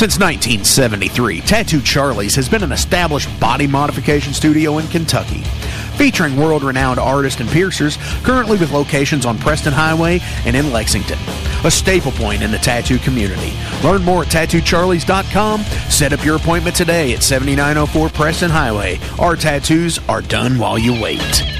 Since 1973, Tattoo Charlie's has been an established body modification studio in Kentucky. Featuring world renowned artists and piercers, currently with locations on Preston Highway and in Lexington. A staple point in the tattoo community. Learn more at tattoocharlies.com. Set up your appointment today at 7904 Preston Highway. Our tattoos are done while you wait.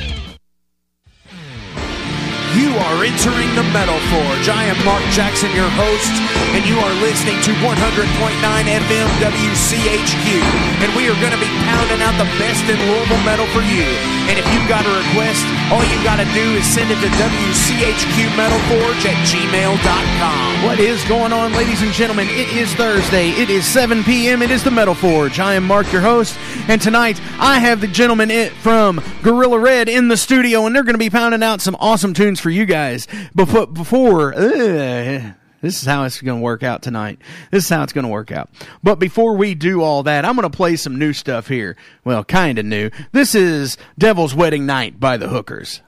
Are entering the Metal Forge. I am Mark Jackson, your host, and you are listening to 100.9 FM WCHQ. And we are going to be pounding out the best in Louisville metal for you. And if you've got a request, all you got to do is send it to WCHQMetalForge at gmail.com. What is going on, ladies and gentlemen? It is Thursday. It is 7 p.m. It is the Metal Forge. I am Mark, your host, and tonight I have the gentleman from Guerilla Red in the studio, and they're going to be pounding out some awesome tunes for you guys. Before, before this is how it's going to work out tonight. This is how it's going to work out. But before we do all that, I'm going to play some new stuff here. Well, kind of new. This is Devil's Wedding Night by the Hookers.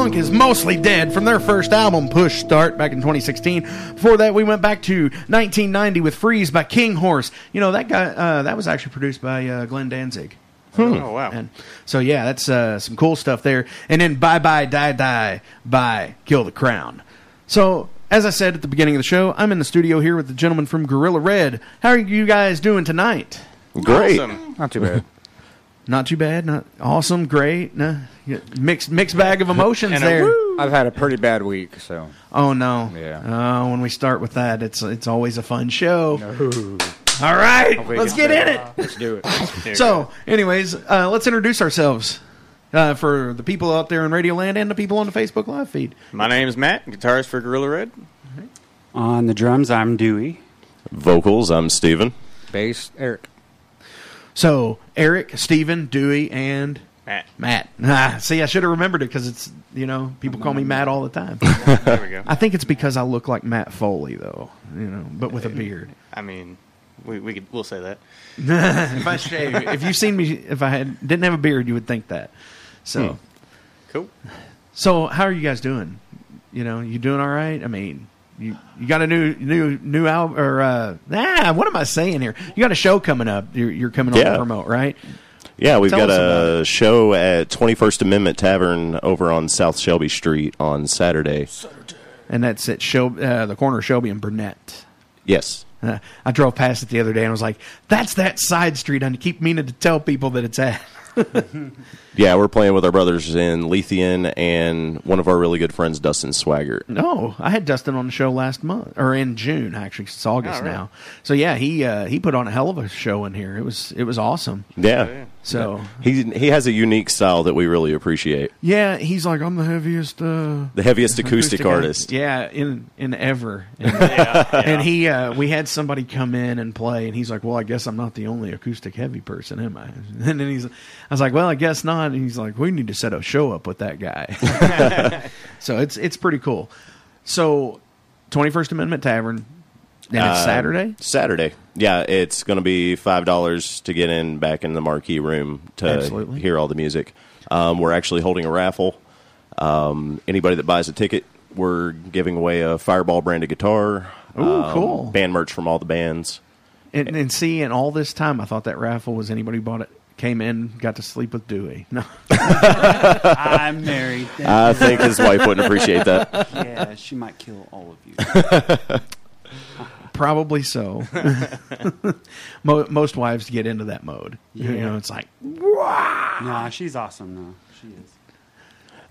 Punk is Mostly Dead from their first album, Push Start, back in 2016. Before that, we went back to 1990 with Freeze by King Horse. You know, that guy, uh, that was actually produced by uh, Glenn Danzig. Oh wow. And so, yeah, that's uh, some cool stuff there. And then Bye Bye Die Die by Kill the Crown. So, as I said at the beginning of the show, I'm in the studio here with the gentleman from Guerilla Red. How are you guys doing tonight? Great. Awesome. Not too bad. Not too bad. Not awesome. Great. Nah, mixed mixed bag of emotions And there. I've had a pretty bad week, so Oh no. Yeah. Oh, when we start with that, it's it's always a fun show. All right, let's get in it. let's do it. Here So, anyways, uh, let's introduce ourselves uh, for the people out there in Radio Land and the people on the Facebook Live feed. my name is Matt, guitarist for Guerilla Red. On the drums, I'm Dewey. Vocals, I'm Steven. Bass, Eric. So, Eric, Stephen, Dewey, and Matt. Matt. Ah, see, I should have remembered it because it's you know people call me Matt all the time. There we go. I think it's because I look like Matt Foley though, you know, but with a beard. I mean, we we could, we'll say that. if I shave, if you've seen me, if I had didn't have a beard, you would think that. So, Cool. so how are you guys doing? You know, you doing all right? I mean, you you got a new new new album or uh, ah, what am I saying here? You got a show coming up. You're, you're coming on Yeah. to promote, right? Yeah, we've Tell got a show at 21st Amendment Tavern over on South Shelby Street on Saturday. Saturday. And that's at Shel- uh, the corner of Shelby and Burnett. Yes. Uh, I drove past it the other day and was like, "That's that side street." I keep meaning to tell people that it's at. Yeah, we're playing with our brothers in Lethian and one of our really good friends, Dustin Swaggart. No, I had Dustin on the show last month or in June actually. It's August Oh, now. So yeah, he uh, he put on a hell of a show in here. It was it was awesome. Yeah. So He, he has a unique style that we really appreciate. yeah, he's like I'm the heaviest uh, The heaviest acoustic, artist. Yeah, in in ever. And, and he uh, we had somebody come in and play, and he's like, "Well, I guess I'm not the only acoustic heavy person, am I?" And then he's, I was like, "Well, I guess not." And he's like, "We need to set a show up with that guy." so it's it's pretty cool. So, 21st Amendment Tavern, and it's Uh, Saturday. Saturday. Yeah, it's going to be five dollars to get in back in the marquee room to Absolutely. hear all the music. Um, we're actually holding a raffle. Um, anybody that buys a ticket, we're giving away a Fireball branded guitar. Ooh, um, cool. Band merch from all the bands. And, and see, and all this time, I thought that raffle was anybody who bought it came in, got to sleep with Dewey. No, I'm married. Thank I think his wife wouldn't appreciate that. yeah, she might kill all of you. probably so. Most wives get into that mode. You know, it's like Nah, she's awesome. though. she is.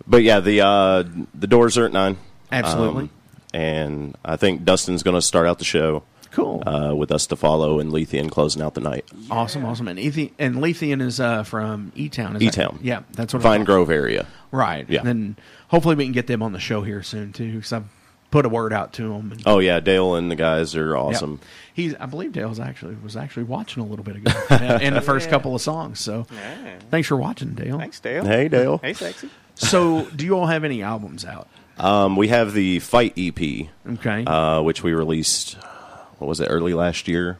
But yeah, the uh, the doors are at nine. Absolutely. Um, and I think Dustin's going to start out the show cool, uh, with us to follow and Lethian closing out the night. awesome, awesome. And Ethi- and Lethian is uh, from E Town. E Town. Yeah, that's what. I Vine thought. Grove area. Right. Yeah. Then hopefully we can get them on the show here soon too, because I've put a word out to them. And, Oh yeah, Dale and the guys are yeah. awesome. He's. I believe Dale's actually was actually watching a little bit ago in- in the first couple of songs. So Yeah. thanks for watching, Dale. Thanks, Dale. Hey Dale. Hey, sexy. So, do you all have any albums out? Um, we have the Fight EP, Okay. uh, which we released. What was it? Early last year.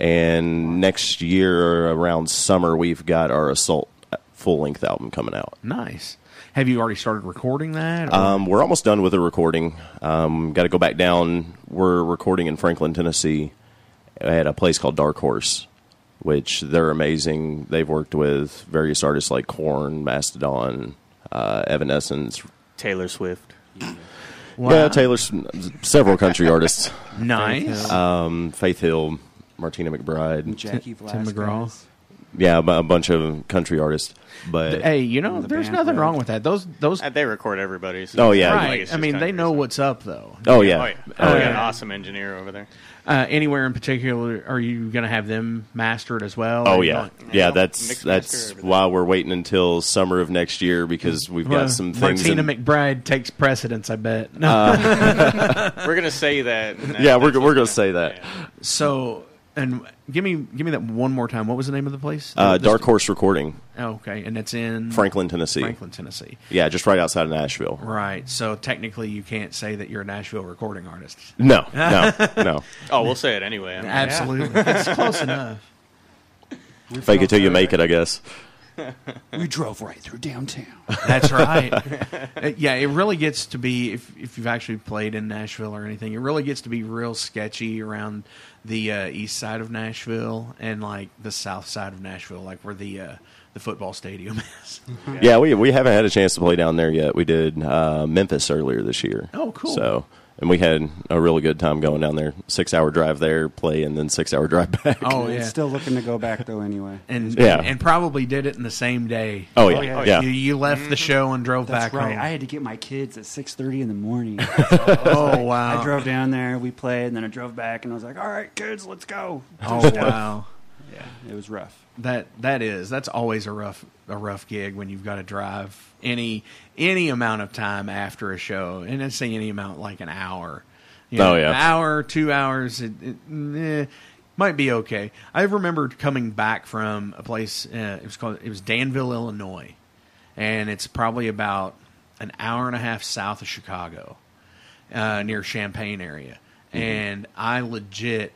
And next year around summer, we've got our Assault full length album coming out. nice. Have you already started recording that? Um, we're almost done with the recording. Um, got to go back down. We're recording in Franklin, Tennessee, at a place called Dark Horse, which they're amazing. They've worked with various artists like Korn, Mastodon, uh, Evanescence. Taylor Swift. Wow. Yeah, Taylor's several country artists. Nice. Um, Faith Hill, Martina McBride. Jaci Tim Velasquez. McGraw. Yeah, a bunch of country artists. But hey, you know, the there's band nothing wrong with that. Those those Uh, They record everybody. So Oh, yeah. like, right. it's I just mean, they know so- what's up though. oh yeah, Oh, yeah. Oh, Oh, we got yeah. an awesome engineer over there. Uh, anywhere in particular, are you going to have them mastered as well? Oh Or you yeah, going- yeah. Yeah. That's Mixed that's master, why we're waiting until summer of next year because we've Well, got some things. Martina in- McBride takes precedence, I bet. No. We're gonna say that. and that- yeah, we're that's we're gonna say that. yeah. so, and give me give me that one more time. What was the name of the place? Uh, This- Dark Horse Recording, Oh, okay, and it's in Franklin, Tennessee. Franklin, Tennessee. Yeah, just right outside of Nashville. Right. So technically, you can't say that you're a Nashville recording artist. No, no, no. Oh, we'll say it anyway. I mean, Absolutely, it's close enough. Fake it till you make it, I guess. We drove right through downtown. That's right. Yeah, it really gets to be if if you've actually played in Nashville or anything, it really gets to be real sketchy around the uh, east side of Nashville and like the south side of Nashville, like where the uh, the football stadium is. Yeah, we we haven't had a chance to play down there yet. We did uh, Memphis earlier this year. Oh, cool. So, and we had a really good time going down there. Six hour drive there, play, and then six hour drive back. Oh It's yeah, Still looking to go back though. Anyway. and Yeah. and probably did it in the same day. Oh yeah, oh, yeah. yeah. You, you left the mm-hmm. show and drove That's back right. home. I had to get my kids at six thirty in the morning. oh wow! I drove down there, we played, and then I drove back, and I was like, "All right, kids, let's go." Oh wow! Yeah, it was rough. That that is that's always a rough a rough gig when you've got to drive any any amount of time after a show, and I say any amount like an hour. You Oh, yeah. an hour, two hours, it, it eh, might be okay. I remember coming back from a place. Uh, it was called it was Danville, Illinois, and it's probably about an hour and a half south of Chicago, uh, near Champaign area, and I legit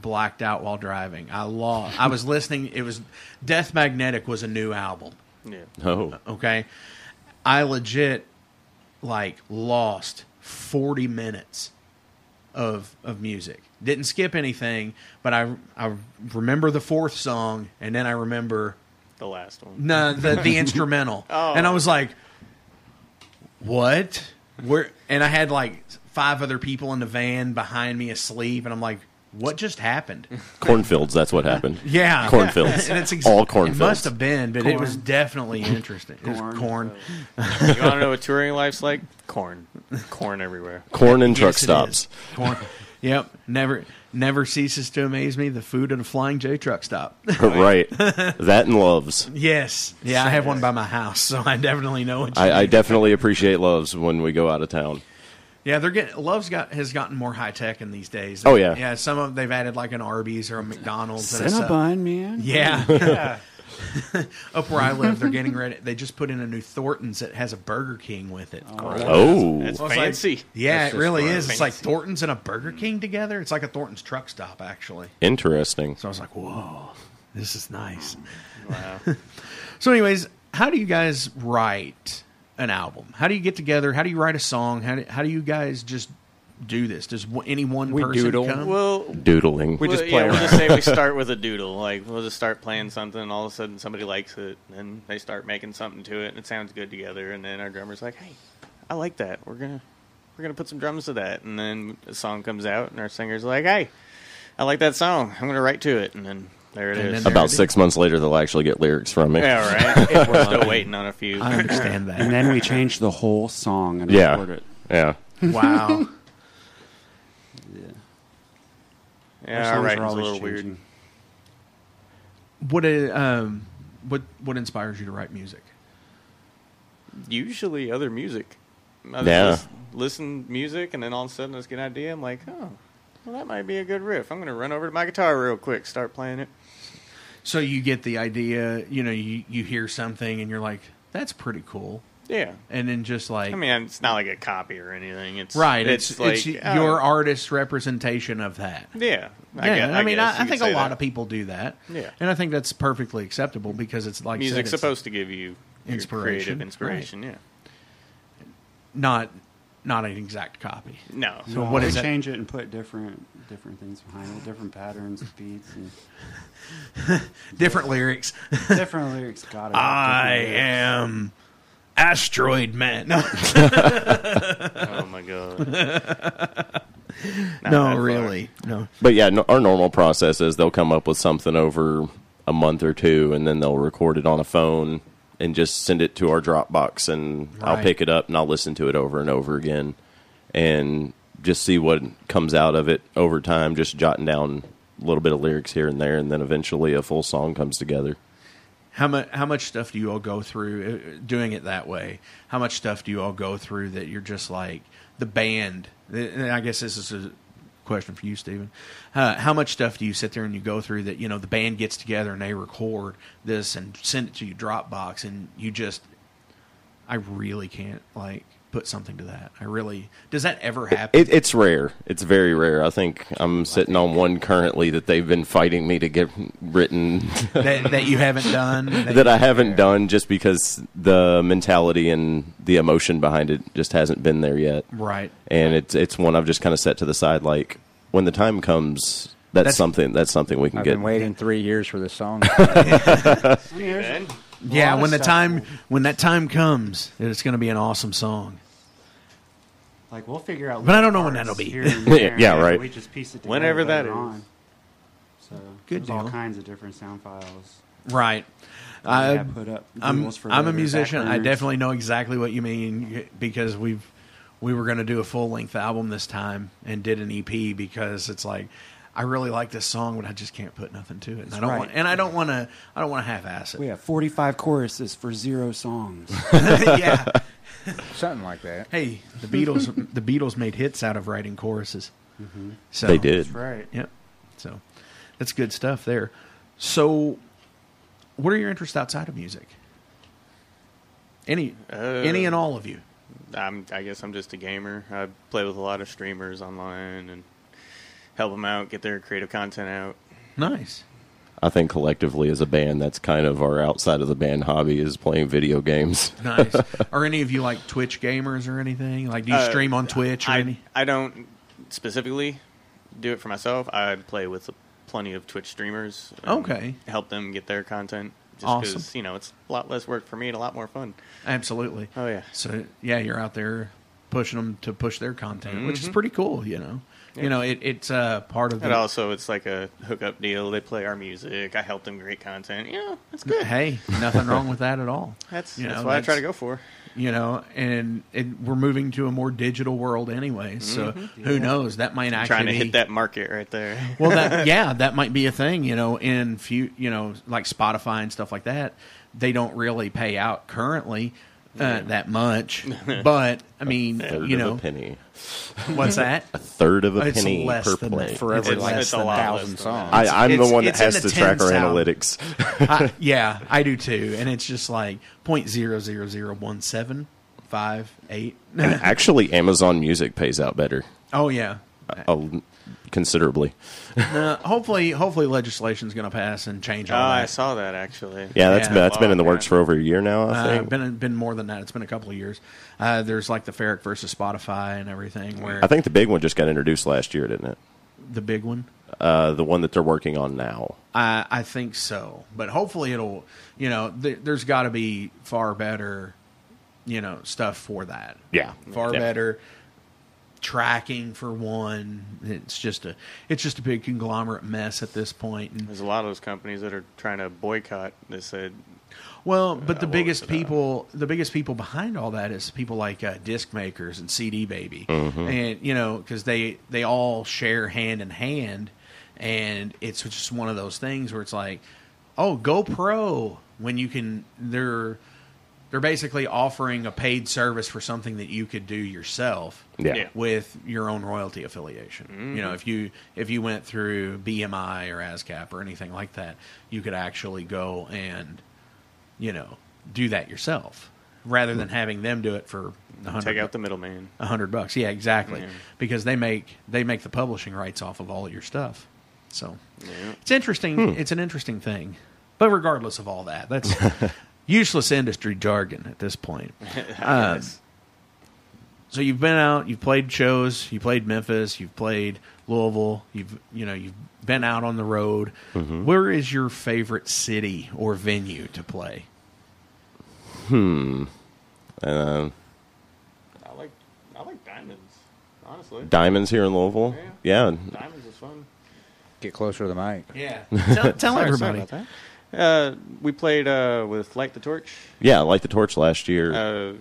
blacked out while driving. I lost. I was listening. It was Death Magnetic was a new album. Yeah. Oh, Okay, I legit like lost forty minutes of of music. Didn't skip anything, but I I remember the fourth song, and then I remember The last one. no the the instrumental, Oh. and I was like, what? Where? And I had like five other people in the van behind me asleep, and I'm like. What just happened? cornfields. That's what happened. Yeah, Cornfields. And it's ex- All It must have been, but it was definitely interesting. It was Corn. corn. You want to know what touring life's like? Corn. Corn everywhere. Corn and truck Yes, it stops. Corn. Yep. Never never ceases to amaze me the food at a flying J truck stop. right. That and loves. yes. Yeah, I have one by my house, so I definitely know what you I, I definitely appreciate loves when we go out of town. Yeah, they're getting Love's got has gotten more high tech in these days. Oh, yeah. Yeah, some of they've added like an Arby's or a McDonald's and stuff. Cinnabon, man. Yeah. yeah. Up where I live, they're getting ready. They just put in a new Thornton's that has a Burger King with it. Oh, That's oh. Well, it's like- fancy. Yeah, That's it really fun. is. It's like Thornton's and a Burger King together. It's like a Thornton's truck stop, actually. interesting. So I was like, whoa, this is nice. Wow. So, anyways, how do you guys write an album? How do you get together? How do you write a song? How do, how do you guys just do this? Does w- any one We person doodle. come? Well, Doodling. We just play yeah, we'll just say we start with a doodle. Like we'll just start playing something. All of a sudden, somebody likes it, and they start making something to it, and it sounds good together. And then our drummer's like, "Hey, I like that. We're gonna we're gonna put some drums to that." And then a song comes out, and our singer's like, "Hey, I like that song. I'm gonna write to it." And then there it And is. then About six months later, they'll actually get lyrics from me. yeah, right. We're still waiting on a few. I understand that. And then we changed the whole song and Yeah. recorded it. Yeah. wow. Our yeah, songs our are writing's a always little weird. What uh, um, what what inspires you to write music? Usually, other music. Other Yeah. listen music, and then all of a sudden, I just get an idea. I'm like, oh, well, that might be a good riff. I'm gonna run over to my guitar real quick, start playing it. So you get the idea, you know, you you hear something and you're like, that's pretty cool, Yeah. and then just like I mean, it's not like a copy or anything. It's right, It's, it's like it's oh, your artist representation of that. Yeah. yeah, guess- I, mean, I, I think a lot that. of people do that. Yeah. and I think that's perfectly acceptable because it's like I said, music's supposed to give you your Inspiration, creative inspiration. Yeah. not not an exact copy. No. So No, what we is change it and put different different things behind it, different patterns, of beats, and Different lyrics. different lyrics. Got it. I lyrics. am asteroid man. No, oh my god. Not that no, far. really, no. But yeah, no, our normal process is they'll come up with something over a month or two, and then they'll record it on a phone and just send it to our Dropbox, and I'll pick it up and I'll listen to it over and over again, and just see what comes out of it over time. Just jotting down a little bit of lyrics here and there, and then eventually a full song comes together. How much how much stuff do you all go through uh, doing it that way? How much stuff do you all go through that you're just like the band? And I guess this is a question for you, Stephen. Uh, how much stuff do you sit there and you go through that you know the band gets together and they record this and send it to you Dropbox and you just I really can't like put something to that. I really does that ever happen? It, it's rare. It's very rare. I think I'm sitting on one currently that they've been fighting me to get written that, that you haven't done that I haven't done just because the mentality and the emotion behind it just hasn't been there yet. right. And it's it's one I've just kind of set to the side. Like when the time comes, that's, That's- something that's something we can I've get. been waiting three years for this song. I mean, there's a Yeah, when the time will- when that time comes, it's going to be an awesome song. Like we'll figure out. But I don't know when that'll be. here there, Yeah, right. We just piece it together Whenever that is. on. So Good there's all kinds of different sound files. Right. that I, have put up. I'm I'm a musician. I definitely know exactly what you mean because we've we were going to do a full length album this time and did an EP because it's like I really like this song, but I just can't put nothing to it. And I don't right. want, and I don't want to. I don't want to half ass it. We have 45 choruses for zero songs. yeah. Something like that. Hey, the Beatles. the Beatles made hits out of writing choruses. So They did. That's right. Yep. So that's good stuff there. So, what are your interests outside of music? Any, Uh, any and all of you. I'm, I guess I'm just a gamer. I play with a lot of streamers online and help them out, get their creative content out. Nice. I think collectively as a band, that's kind of our outside of the band hobby is playing video games. Nice. are any of you like Twitch gamers or anything? Like, do you Uh, stream on Twitch or I, any? I don't specifically do it for myself. I play with plenty of Twitch streamers. Okay. Help them get their content. Just Awesome. because, you know, it's a lot less work for me and a lot more fun. Absolutely. Oh, yeah. So yeah, you're out there pushing them to push their content, which is Mhm. pretty cool. You know, Yeah. you know, it, it's uh, part of And the. also, it's like a hookup deal. They play our music. I help them create content. You know, it's good. Hey, nothing wrong with that at all. That's, You that's know, what I try to go for. you know, and it, we're moving to a more digital world anyway. So Mm-hmm. who knows? That might actually Trying to hit that market right there. well, that yeah, that might be a thing. You know, in few, you know, like Spotify and stuff like that, they don't really pay out currently uh, that much. But I mean, Third you of know, a penny. what's that? A third of a It's penny less per than play. Forever It's like less it's a than lot thousand less songs. I, I'm It's- the one that has the to track our analytics. I, yeah, I do too, and it's just like point zero zero zero one seven five eight. Actually, Amazon Music pays out better, oh yeah. uh, considerably. Uh, hopefully, hopefully is going to pass and change Oh, all I saw that actually. Yeah, that's Yeah. been, that's been in the works yeah. for over a year now. I Uh, think. been been more than that. It's been a couple of years. Uh, there's like the Ferric versus Spotify and everything. Where I think the big one just got introduced last year, didn't it? the big one. Uh, the one that they're working on now. I I think so, but hopefully it'll. You know, th- there's got to be far better, you know, stuff for that. Yeah. far Yeah. better tracking for one. It's just a it's just a big conglomerate mess at this point. And There's a lot of those companies that are trying to boycott. They said, Well, but the biggest uh, people, the biggest people behind all that is people like uh, disc makers and CD Baby, Mm-hmm. and you know because they they all share hand in hand, and it's just one of those things where it's like, oh, GoPro when you can they're they're basically offering a paid service for something that you could do yourself Yeah. Yeah. with your own royalty affiliation. Mm-hmm. You know, if you if you went through BMI or ASCAP or anything like that, you could actually go and you know do that yourself rather than having them do it for a hundred take out the middleman. a hundred bucks. Yeah, exactly. Yeah. Because they make they make the publishing rights off of all of your stuff. So Yeah. it's interesting. It's an interesting thing. But regardless of all that, that's useless industry jargon at this point. Uh, Yes. so you've been out, you've played shows, you played Memphis, you've played Louisville, you've you know you've been out on the road. Where is your favorite city or venue to play? Um, I like I like diamonds. Honestly, Diamonds here in Louisville. Yeah. diamonds is fun. Get closer to the mic. Yeah, tell, tell Sorry- everybody. sorry about that. Uh, we played uh, with Light the Torch. Yeah, Light the Torch last year. Uh,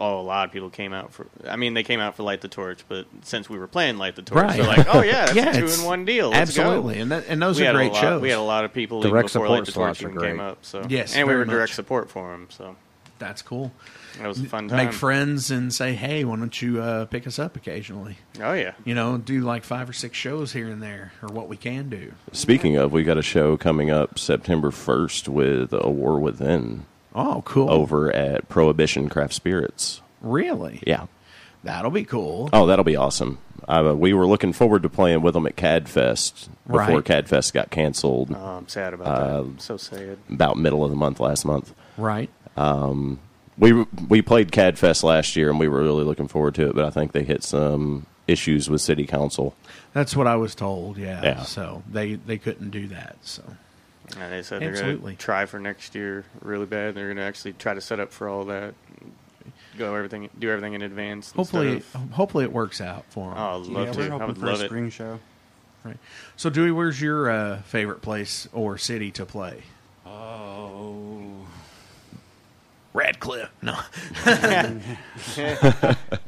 oh, a lot of people came out for. I mean, they came out for Light the Torch, but since we were playing Light the Torch, Right. they're like, "Oh yeah, that's Yeah, a two in one deal." Let's go." Absolutely, and that, and those we are great lot, shows. We had a lot of people even Direct before Light the Torch even came up. So Yes, and we very were direct much. support for them. So That's cool. That was a fun time. Make friends and say, "Hey, why don't you uh, pick us up occasionally?" Oh yeah, You know, do like five or six shows here and there, or what we can do. Speaking of, we got a show coming up September 1st with A War Within Oh, cool! over at Prohibition Craft Spirits. really? Yeah. That'll be cool. Oh, that'll be awesome. Uh, we were looking forward to playing with them at CADFest before Right. CADFest got canceled Oh, I'm sad about Uh, that. I'm so sad. about middle of the month last month. Right. We we played CADFest last year and we were really looking forward to it, but I think they hit some issues with city council. That's what I was told. Yeah. Yeah. So they they couldn't do that. So And they said they're Absolutely. going to try for next year really bad. They're going to actually try to set up for all that. Go everything, do everything in advance. hopefully of- hopefully it works out for them. oh, I'd love yeah, to. we're I would for a love it. show. Right. So Dewey, where's your uh, favorite place or city to play? Oh, Radcliff. No.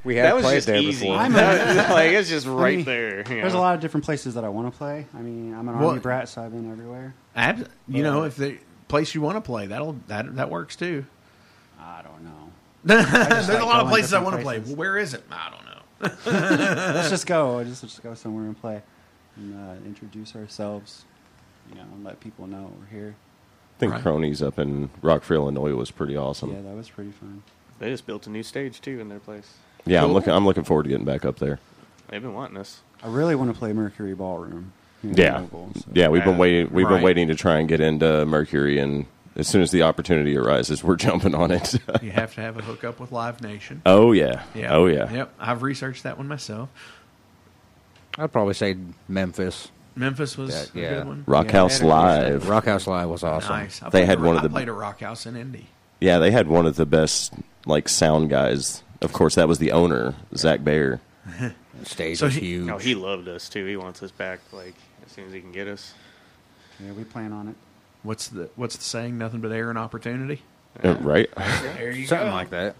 We have That was played just there easy. before. I'm That was- like it's just right mean, there. you there's a know? lot of different places that I want to play. I mean, I'm an Well- army brat, so I've been everywhere. Ab- you know, if the place you want to play, that'll that that works too. I don't know. There's like a lot of going places I different want to play. places. Well, where is it? I don't know. let's just go. Just let's just go somewhere and play, and uh, introduce ourselves. You know, and let people know we're here. I think Right. Cronies up in Rockford, Illinois was pretty awesome. Yeah, that was pretty fun. They just built a new stage too in their place. Yeah, I'm looking I'm looking forward to getting back up there. They've been wanting us. I really want to play Mercury Ballroom. Yeah. Louisville, so- Yeah, we've been waiting we've Right. been waiting to try and get into Mercury and as soon as the opportunity arises, we're jumping on it. You have to have a hookup with Live Nation. oh yeah. Yeah. Oh yeah. Yep. I've researched that one myself. I'd probably say Memphis. Memphis was That- a yeah. good one. Rock Yeah, House they had a Live. Rockhouse Live was awesome. Nice. I They played had a- one of I the- played a rock house in Indy. Yeah, they had one of the best like sound guys. Of course, that was the owner, Zach Bayer. The stage So was he- huge. No, he loved us too. He wants us back like as soon as he can get us. Yeah, we plan on it. What's the What's the saying? Nothing but air and opportunity. Uh, Right? There you Something like that.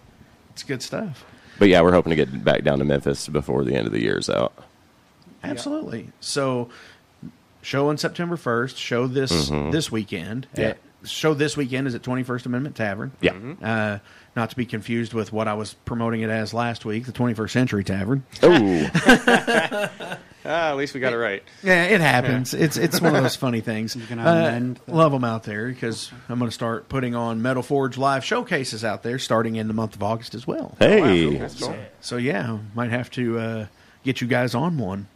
It's good stuff. But yeah, we're hoping to get back down to Memphis before the end of the year's out. Absolutely. So, show on September first. Show this Mhm. this weekend. Yeah. At- show this weekend is at Twenty First Amendment Tavern. Yeah. Uh, not to be confused with what I was promoting it as last week, the Twenty First Century Tavern. Oh, Ah, at least we got it right. Yeah, it happens. It's it's one of those funny things. You can Uh, that. love them out there because I'm going to start putting on Metal Forge live showcases out there starting in the month of August as well. hey. That's cool. So yeah, might have to uh, get you guys on one.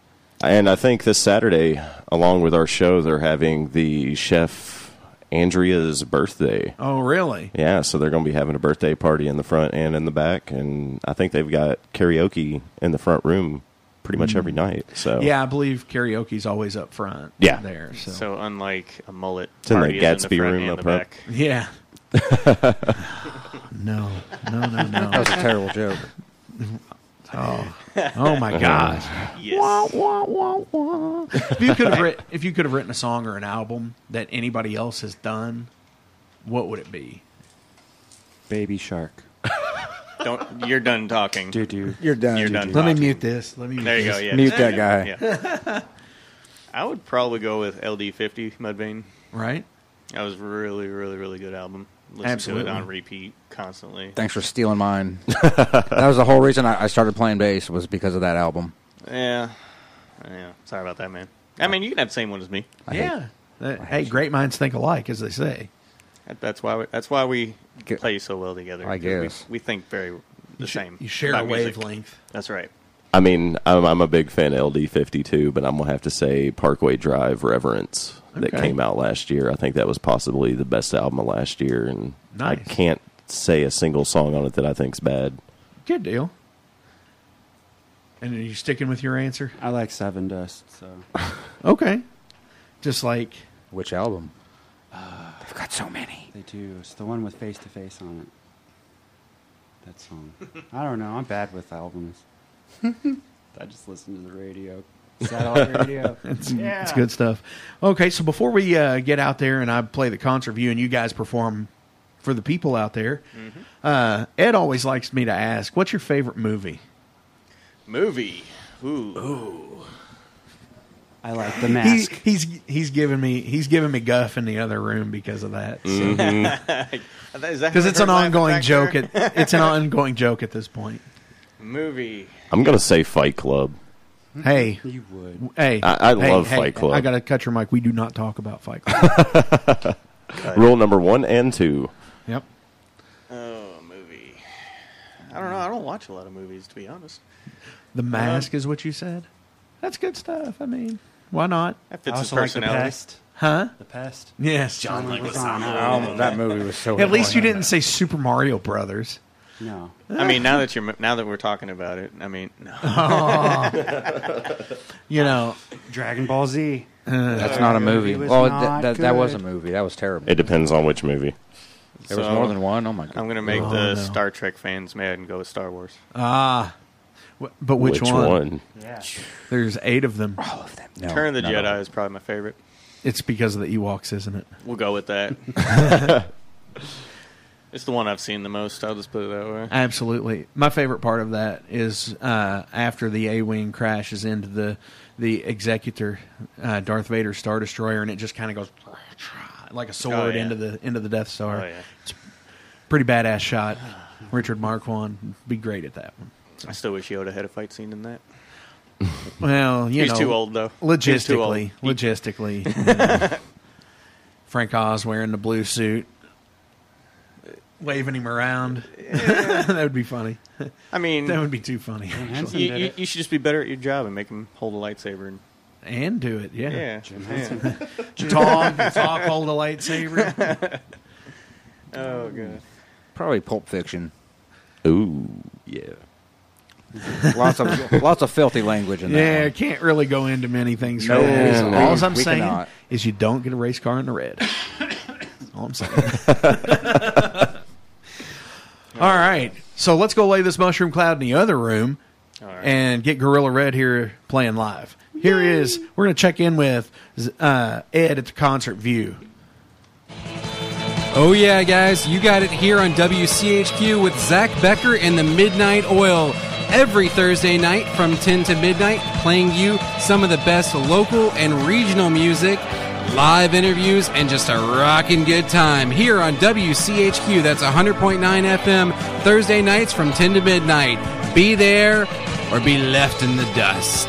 And I think this Saturday, along with our show, they're having the chef Andrea's birthday. Oh, really? Yeah, so they're going to be having a birthday party in the front and in the back, and I think they've got karaoke in the front room pretty much every mm. night. So Yeah, I believe karaoke's always up front. Yeah. there. So, So unlike a mullet It's in the party is Gatsby room up the front. yeah. no, no, no, no. That was a terrible joke. Oh, oh my gosh. Yes. if you could have written, if you could have written a song or an album that anybody else has done, what would it be? Baby Shark. Don't. You're done talking. Doo doo. You're done. You're Juju. done. Let me mute this. Let me mute There you this. go. Yeah. Mute that guy. Yeah. I would probably go with LD50 Mudvayne. Right? That was really, really, really good album. Listen Absolutely. to it on repeat constantly. Thanks for stealing mine. that was the whole reason I I started playing bass was because of that album. Yeah. Yeah. Sorry about that, man. I mean, you can have the same one as me. I hate- yeah. Uh, hey, great minds think alike, as they say. That- That's why. We, that's why we Get- play so well together. I 'cause we- guess. we, think very the You, sh- same. you share a about music. wavelength. That's right. I mean, I'm, I'm a big fan of LD52, but I'm gonna have to say Parkway Drive Reverence that Okay. came out last year. I think that was possibly the best album of last year, and I Nice. can't say a single song on it that I think's bad. Good deal. And are you sticking with your answer? I like Sevendust, so Okay. Just like Which album? Uh, they've got so many. they do. It's the one with Face to Face on it. That song. I don't know. I'm bad with albums. I just listen to the radio. Radio. It's, it's good stuff. Okay, so before we uh, get out there and I play the concert view and you guys perform for the people out there, uh, Ed always likes me to ask, "What's your favorite movie?" Movie. Ooh. I like the He, mask. he's he's giving me he's giving me guff in the other room because of that. Because Because it's an ongoing joke. At, it's an ongoing joke at this point. movie. I'm gonna say Fight Club. Hey, you would. hey, I- I hey, love hey, Fight Club. I gotta cut your mic. We do not talk about Fight Club. Rule number one and two. yep. Oh, movie. I don't know. I don't watch a lot of movies, to be honest. The um, Mask is what you said. That's good stuff. I mean, why not? That fits his also like the personality. Huh? The pest. Yes. John Oh, that movie was so. At least you didn't say Super Mario Brothers. No. I mean, now that you're now that we're talking about it, I mean, no. You know, Dragon Ball Z. That's not a movie. was Well, not that, that, that was a good. movie. That was terrible. It depends on which movie. there was So, more than one. Oh my god. I'm gonna make Oh, the no. Star Trek fans mad and go with Star Wars. ah, Wh- but which, one? Yeah. There's eight of them. All of them. No, Turn of the none Jedi them. is probably my favorite. It's because of the Ewoks, isn't it? We'll go with that. it's the one I've seen the most. I'll just put it that way. Absolutely. My favorite part of that is uh, after the A wing crashes into the the executor, uh, Darth Vader's Star Destroyer, and it just kind of goes like a sword Oh, yeah. into the into the Death Star. Oh yeah. Pretty badass shot. Richard Marquand be great at that one. I still wish Yoda had a fight scene in that. Well, you He's know, too old though. Too old. Logistically, logistically, you know, Frank Oz wearing the blue suit, waving him around. that would be funny. I mean, That would be too funny. Henson you, you, you should just be better at your job and make him hold a lightsaber. And, And do it, yeah. yeah. Jim yeah. Henson. Talk, talk, hold a lightsaber. Oh god. Probably Pulp Fiction. Ooh, yeah. Lots of lots of filthy language in there. Yeah, that. can't really go into many things. No, no, all I'm we saying cannot. is you don't get a race car in the red. all I'm saying. All right, so let's go lay this mushroom cloud in the other room All right. and get Guerilla Red here playing live. Here he is. We're going to check in with uh, Ed at the concert view. Oh, yeah, guys, you got it here on WCHQ with Zach Becker and the Midnight Oil. Every Thursday night from 10 to midnight, playing you some of the best local and regional music, live interviews, and just a rocking good time here on WCHQ. That's 100.9 FM, Thursday nights from 10 to midnight. Be there or be left in the dust.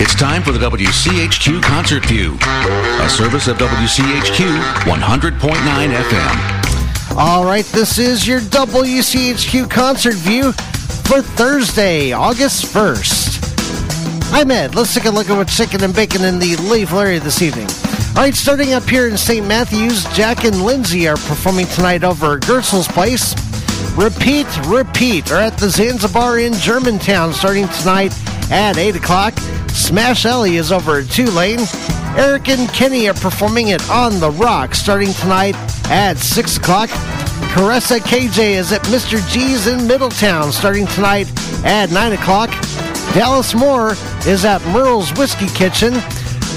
It's time for the WCHQ Concert View, a service of WCHQ 100.9 FM. All right, this is your WCHQ concert view for Thursday, August 1st. I'm Ed. Let's take a look at what's chicken and bacon in the Louisville area this evening. All right, starting up here in St. Matthews, Jack and Lindsay are performing tonight over at Gertzel's Place. Repeat, repeat are at the Zanzibar in Germantown starting tonight at 8 o'clock. Smash Ellie is over at Tulane. Eric and Kenny are performing it on the Rock starting tonight at 6 o'clock. Caressa KJ is at Mr. G's in Middletown starting tonight at 9 o'clock. Dallas Moore is at Merle's Whiskey Kitchen.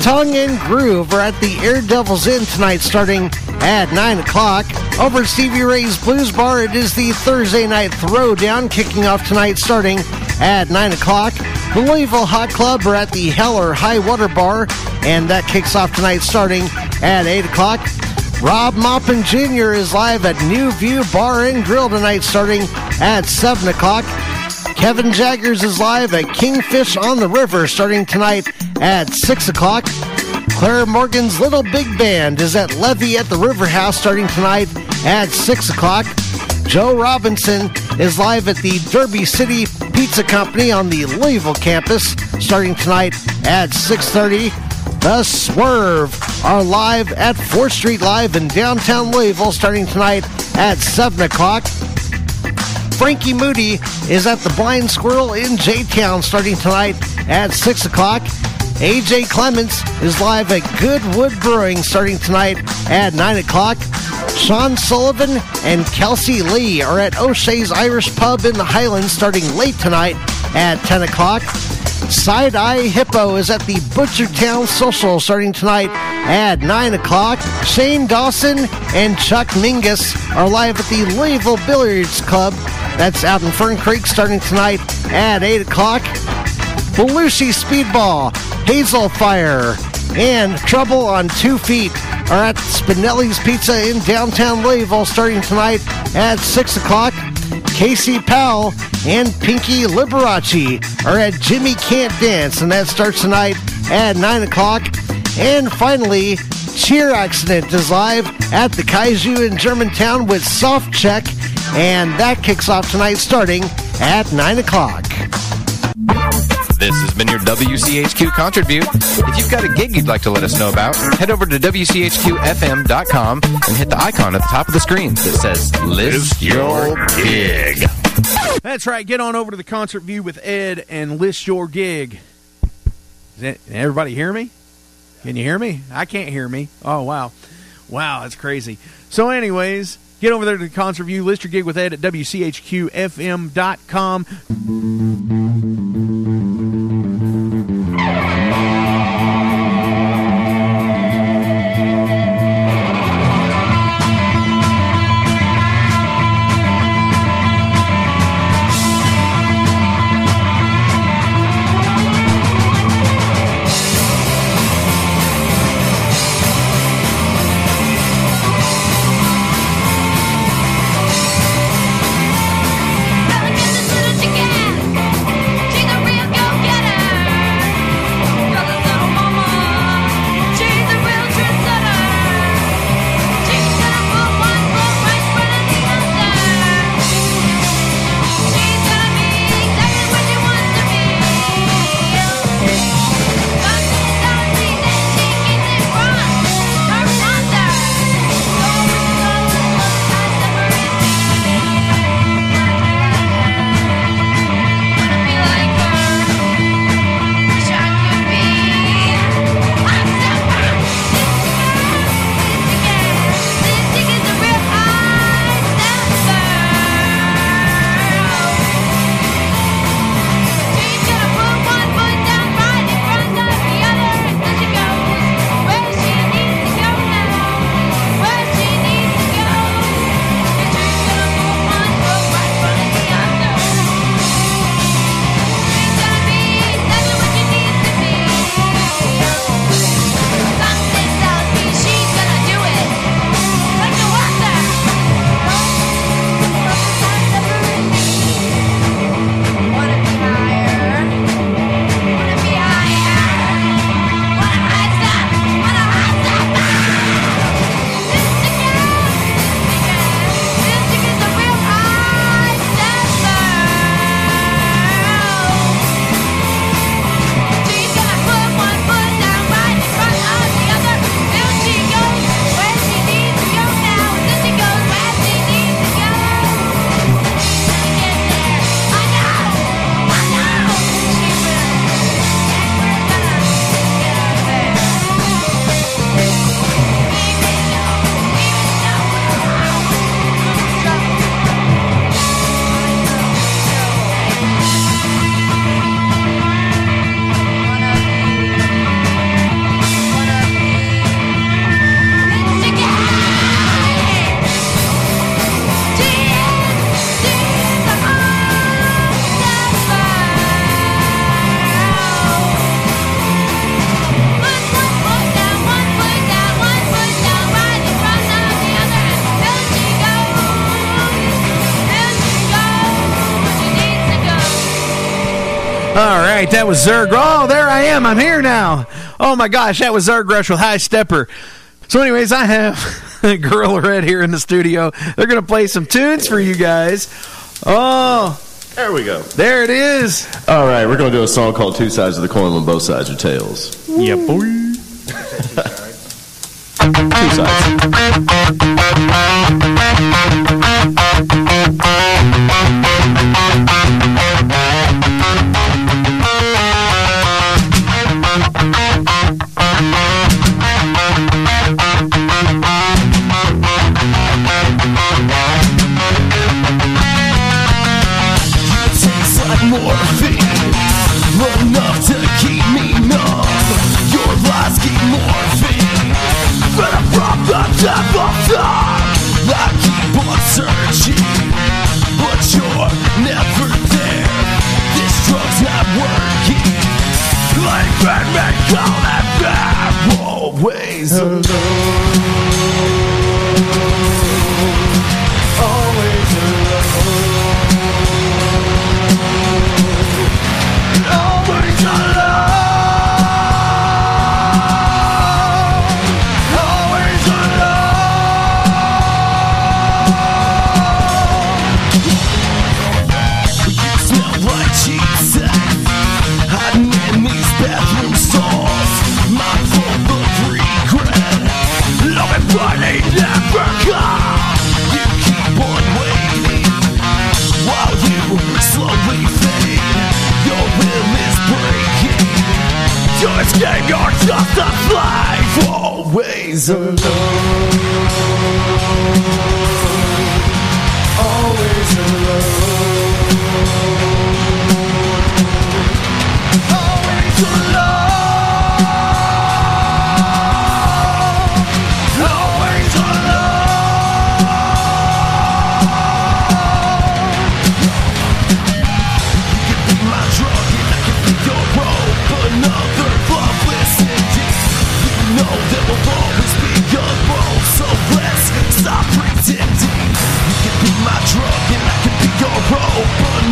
Tongue and Groove are at the Air Devils Inn tonight starting at 9 o'clock. Over at Stevie Ray's Blues Bar, it is the Thursday night throwdown kicking off tonight starting at 9 o'clock. The Louisville Hot Club are at the Hell or High Water Bar, and that kicks off tonight starting at 8 o'clock. Rob Maupin Jr. is live at New View Bar and Grill tonight starting at 7 o'clock. Kevin Jaggers is live at Kingfish on the River starting tonight at 6 o'clock. Claire Morgan's Little Big Band is at Levee at the River House starting tonight at 6 o'clock. Joe Robinson is live at the Derby City Pizza Company on the Louisville campus starting tonight at 6.30. The Swerve are live at 4th Street Live in downtown Louisville starting tonight at 7 o'clock. Frankie Moody is at the Blind Squirrel in J Town starting tonight at 6 o'clock. AJ Clements is live at Goodwood Brewing starting tonight at 9 o'clock. Sean Sullivan and Kelsey Lee are at O'Shea's Irish Pub in the Highlands starting late tonight at 10 o'clock. Side Eye Hippo is at the Butchertown Social starting tonight at 9 o'clock. Shane Dawson and Chuck Mingus are live at the Louisville Billiards Club. That's out in Fern Creek starting tonight at 8 o'clock. Belushi Speedball, Hazel Fire, and Trouble on Two Feet are at Spinelli's Pizza in downtown Louisville starting tonight at 6 o'clock. Casey Powell and Pinky Liberace are at Jimmy Can't Dance, and that starts tonight at 9 o'clock. And finally, Cheer Accident is live at the Kaiju in Germantown with Soft Check And that kicks off tonight starting at 9 o'clock. This has been your WCHQ Concert View. If you've got a gig you'd like to let us know about, head over to WCHQFM.com and hit the icon at the top of the screen that says List Your Gig. That's right. Get on over to the concert view with Ed and list your gig. Is that, everybody hear me? Can you hear me? I can't hear me. Oh wow, wow, that's crazy. So, anyways, get over there to the concert view. List your gig with Ed at WCHQFM.com. right, that was Zerg. Oh, there I am. I'm here now. Oh my gosh, that was Zerg Rush with High Stepper. So, anyways, I have Guerilla Red here in the studio. They're going to play some tunes for you guys. Oh, there we go. There it is. All right, we're going to do a song called Two Sides of the Coin when both sides are tails. Yeah, boy. Two sides. But you're never there. This drug's not working. Like Batman, call that bad. Always alone. You're just a slave Always alone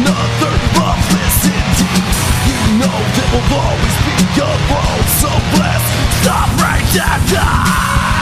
Another publicity You know there will always be a road So let's stop pretending The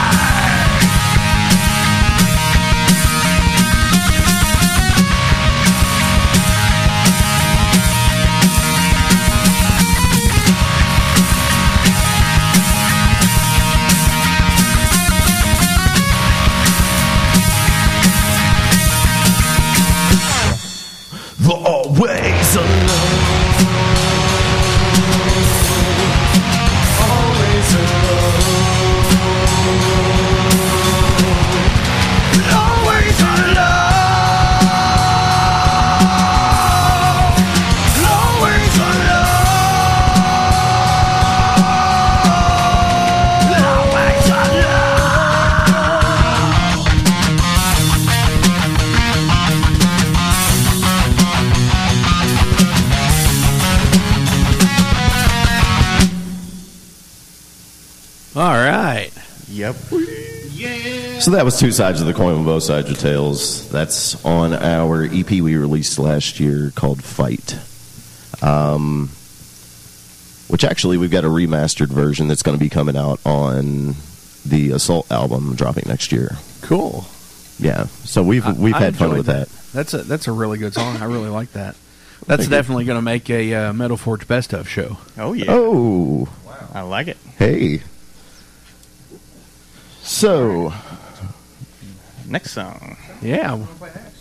So that was two sides of the coin with both sides of tails. That's on our EP we released last year called Fight. Um, which actually we've got a remastered version that's going to be coming out on the Assault album dropping next year. Cool. Yeah. So we've we've I had fun with that. That's a that's a really good song. I really like that. That's Thank you. definitely going to make a uh, Metal Forge best of show. Oh yeah. Oh. Wow. I like it. Hey. So, Next song. Yeah.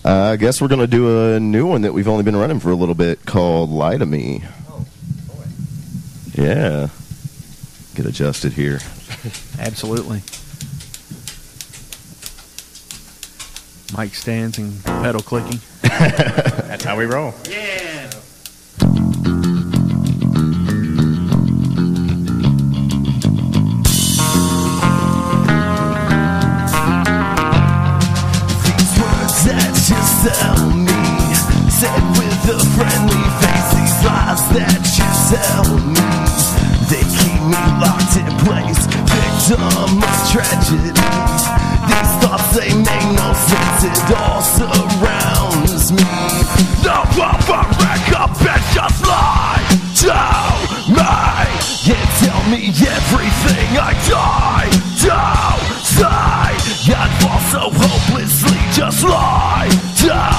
uh, I guess we're going to do a new one that we've only been running for a little bit called Lie to Me. Yeah. Get adjusted here. Absolutely. Mic stands and pedal clicking. That's how we roll. Yeah. Tell me They keep me locked in place. Victim of tragedy. These thoughts, they make no sense. It all surrounds me. The proper and just lie to me. And tell me everything I die to. Say I fall so hopelessly just lie to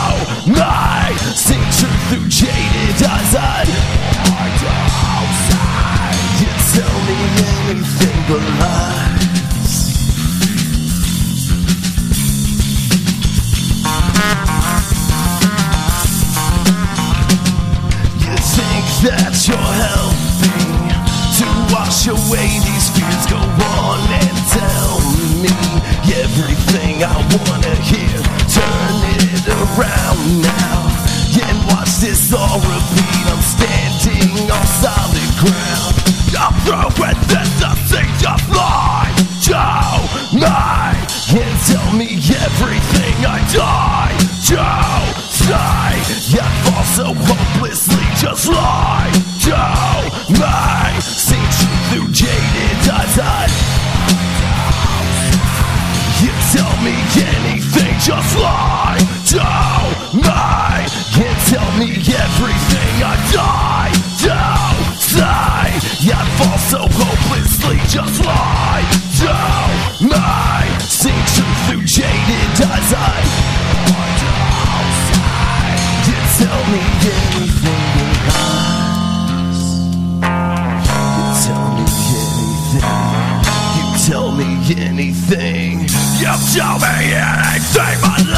wash away these fears? Go on and tell me everything I wanna hear. Turn it around now and watch this all repeat. I'm standing on solid ground. I'm through with this thing just lie to me and tell me everything I die to say. Yeah, fall so hopelessly just lie just lie to me See truth through jaded eyes I You tell me anything lies You tell me anything. You tell me anything. You tell me anything but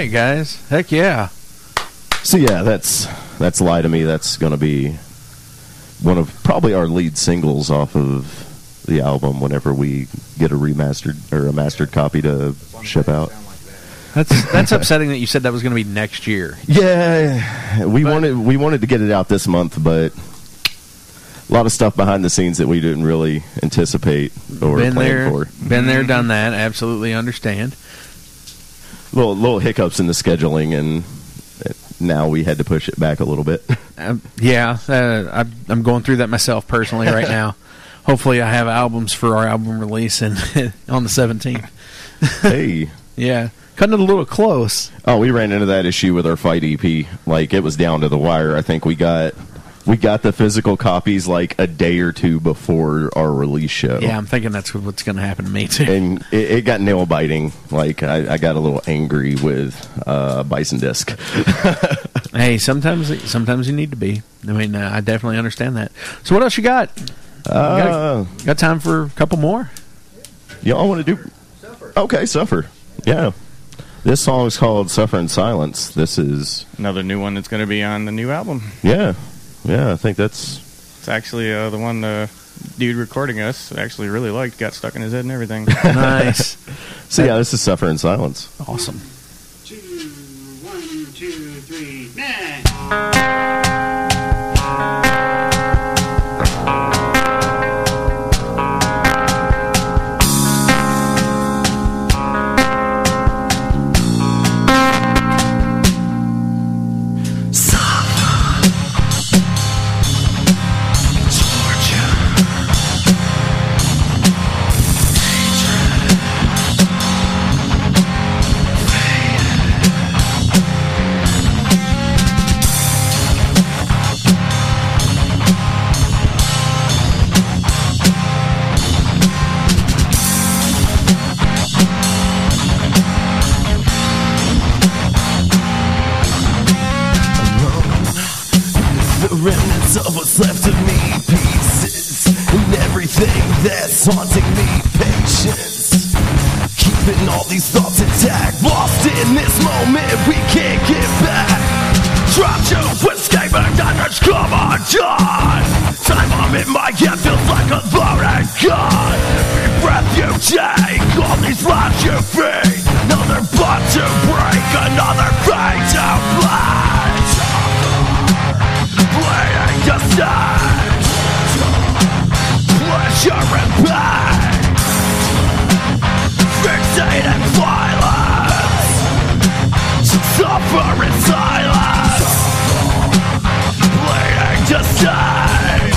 right, guys. Heck yeah. So yeah, that's that's lie to me. That's going to be one of probably our lead singles off of the album. Whenever we get a remastered or a mastered copy to ship out. That's that's upsetting that you said that was going to be next year. Yeah, we wanted we wanted to get it out this month, but a lot of stuff behind the scenes that we didn't really anticipate or plan there, for. been there, mm-hmm. done that. Absolutely understand. Little little hiccups in the scheduling, and now we had to push it back a little bit. Um, yeah, uh, I'm, I'm going through that myself personally right now. Hopefully, I have albums for our album release and on the 17th. hey, yeah, cutting it a little close. Oh, we ran into that issue with our fight EP. Like it was down to the wire. I think we got we got the physical copies like a day or two before our release show. Yeah, I'm thinking that's what's going to happen to me too. And it, it got nail biting. Like I, I got a little angry with uh, Bison Disc. hey, sometimes sometimes you need to be. I mean, uh, I definitely understand that. So, what else you got? You Uh, got, got time for a couple more? Y'all want to do? Suffer. Okay, suffer. Yeah. This song is called "Suffer in Silence." This is Another new one that's going to be on the new album. yeah, yeah. I think that's It's actually uh, the one the dude recording us actually really liked. Got stuck in his head and everything. Nice. so. Yeah, this is "Suffer in Silence." Awesome. One, two, three, The that's haunting me, patience. Keeping all these thoughts intact, lost in this moment, we can't get back. To escape and then just come undone. Time I'm in my head feels like a loaded gun. Every breath you take, all these lives you feed. Another bond to break, another fate to blind. Bleeding to sight Pleasure and pain Fixated Suffer in silence Bleeding to sight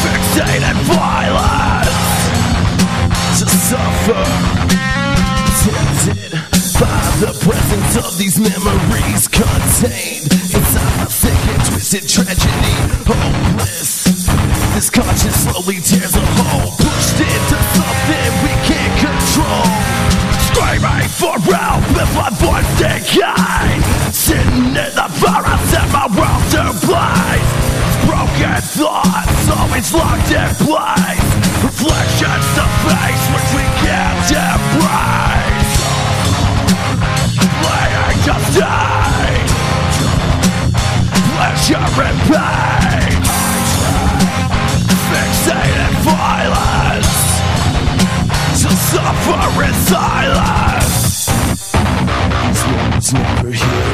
Fixated violence To suffer tempted by the presence of these memories contained twisted tragedy. Hopeless. This conscience slowly tears a hole, pushed into something we can't control. Screaming for help if my voice decayed. Sitting in the forest and my world to blaze. Broken thoughts always locked in place. Reflections to face which we can't embrace. Bleeding to stay. And pain. Fixated violence. To suffer in silence. This one's never here.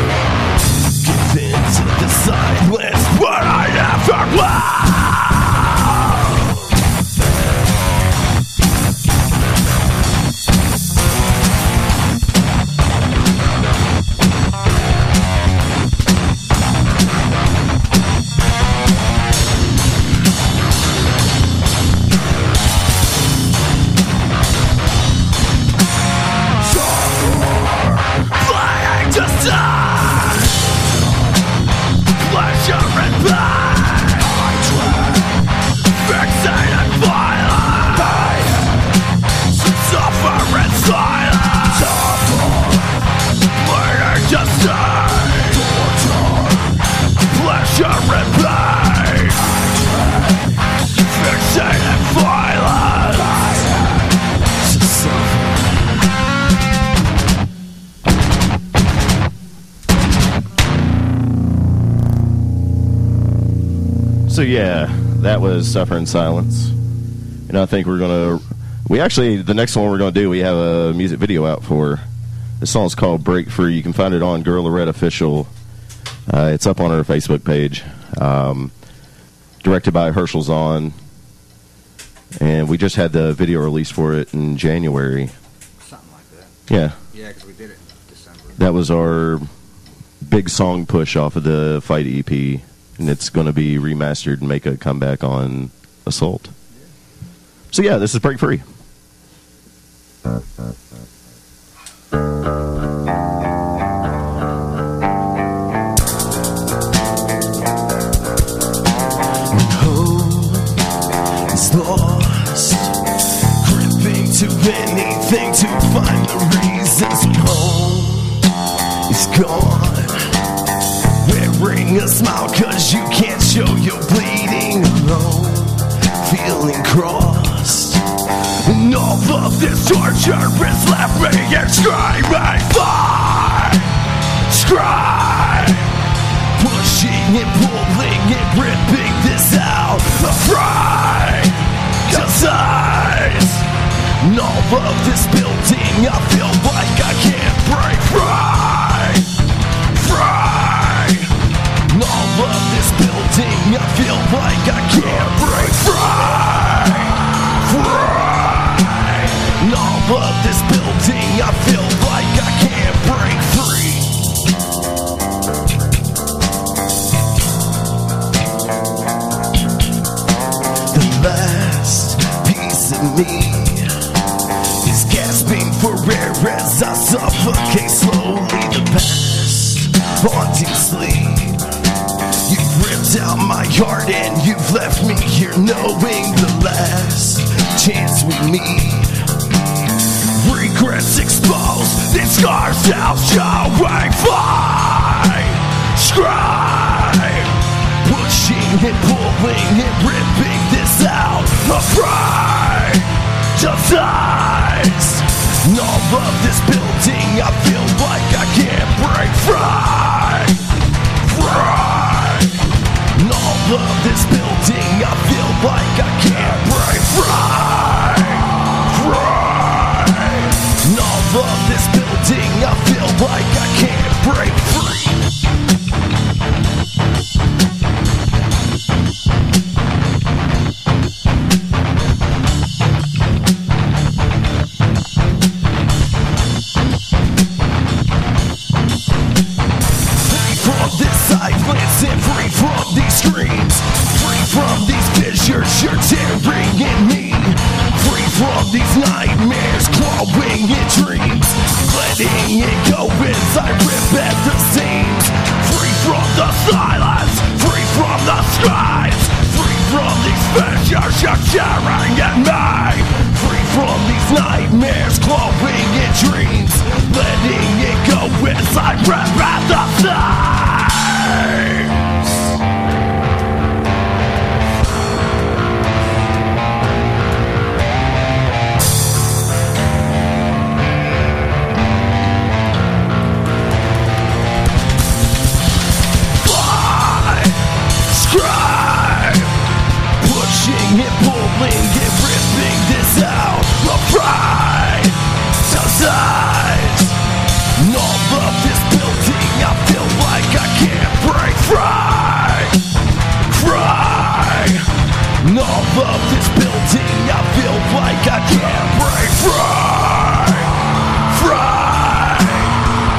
That was "Suffer in Silence," and I think we're gonna. We actually the next one we're gonna do. We have a music video out for. The song's called "Break Free." You can find it on Guerilla Red Official. Uh, it's up on our Facebook page. Um, directed by Herschel Zahn, and we just had the video release for it in January. Something like that. Yeah, Yeah, because we did it in December. that was our big song push off of the Fight EP, and it's going to be remastered and make a comeback on Assault. So yeah, this is Break Free. to anything to find the reasons when home is gone. A smile cause you can't show you're bleeding alone. Feeling crossed. And all of this torture is left me and screaming fight. Scream. Pushing and pulling and ripping this out the to size And all of this building I feel like I can't break Free Of this building. I feel like I can't break. Free Free all of this building. I feel like I can't break free. The last piece of me is gasping for air as I suffocate heart and you've left me here knowing the last chance we meet. Regrets exposed, these scars now showing. Fight, scream. Pushing and pulling and ripping this out Afraid to size And all of this building I feel like I can't break Free Of this building I feel like I can't break free these nightmares clawing in dreams. Letting it go as I rip at the seams. Free from the silence. Free from the skies. Free from these fissures you're tearing at me. Free from these nightmares clawing in dreams. Letting it go as I rip at the seams. Free. Free. All of this building, I feel like I can't break free.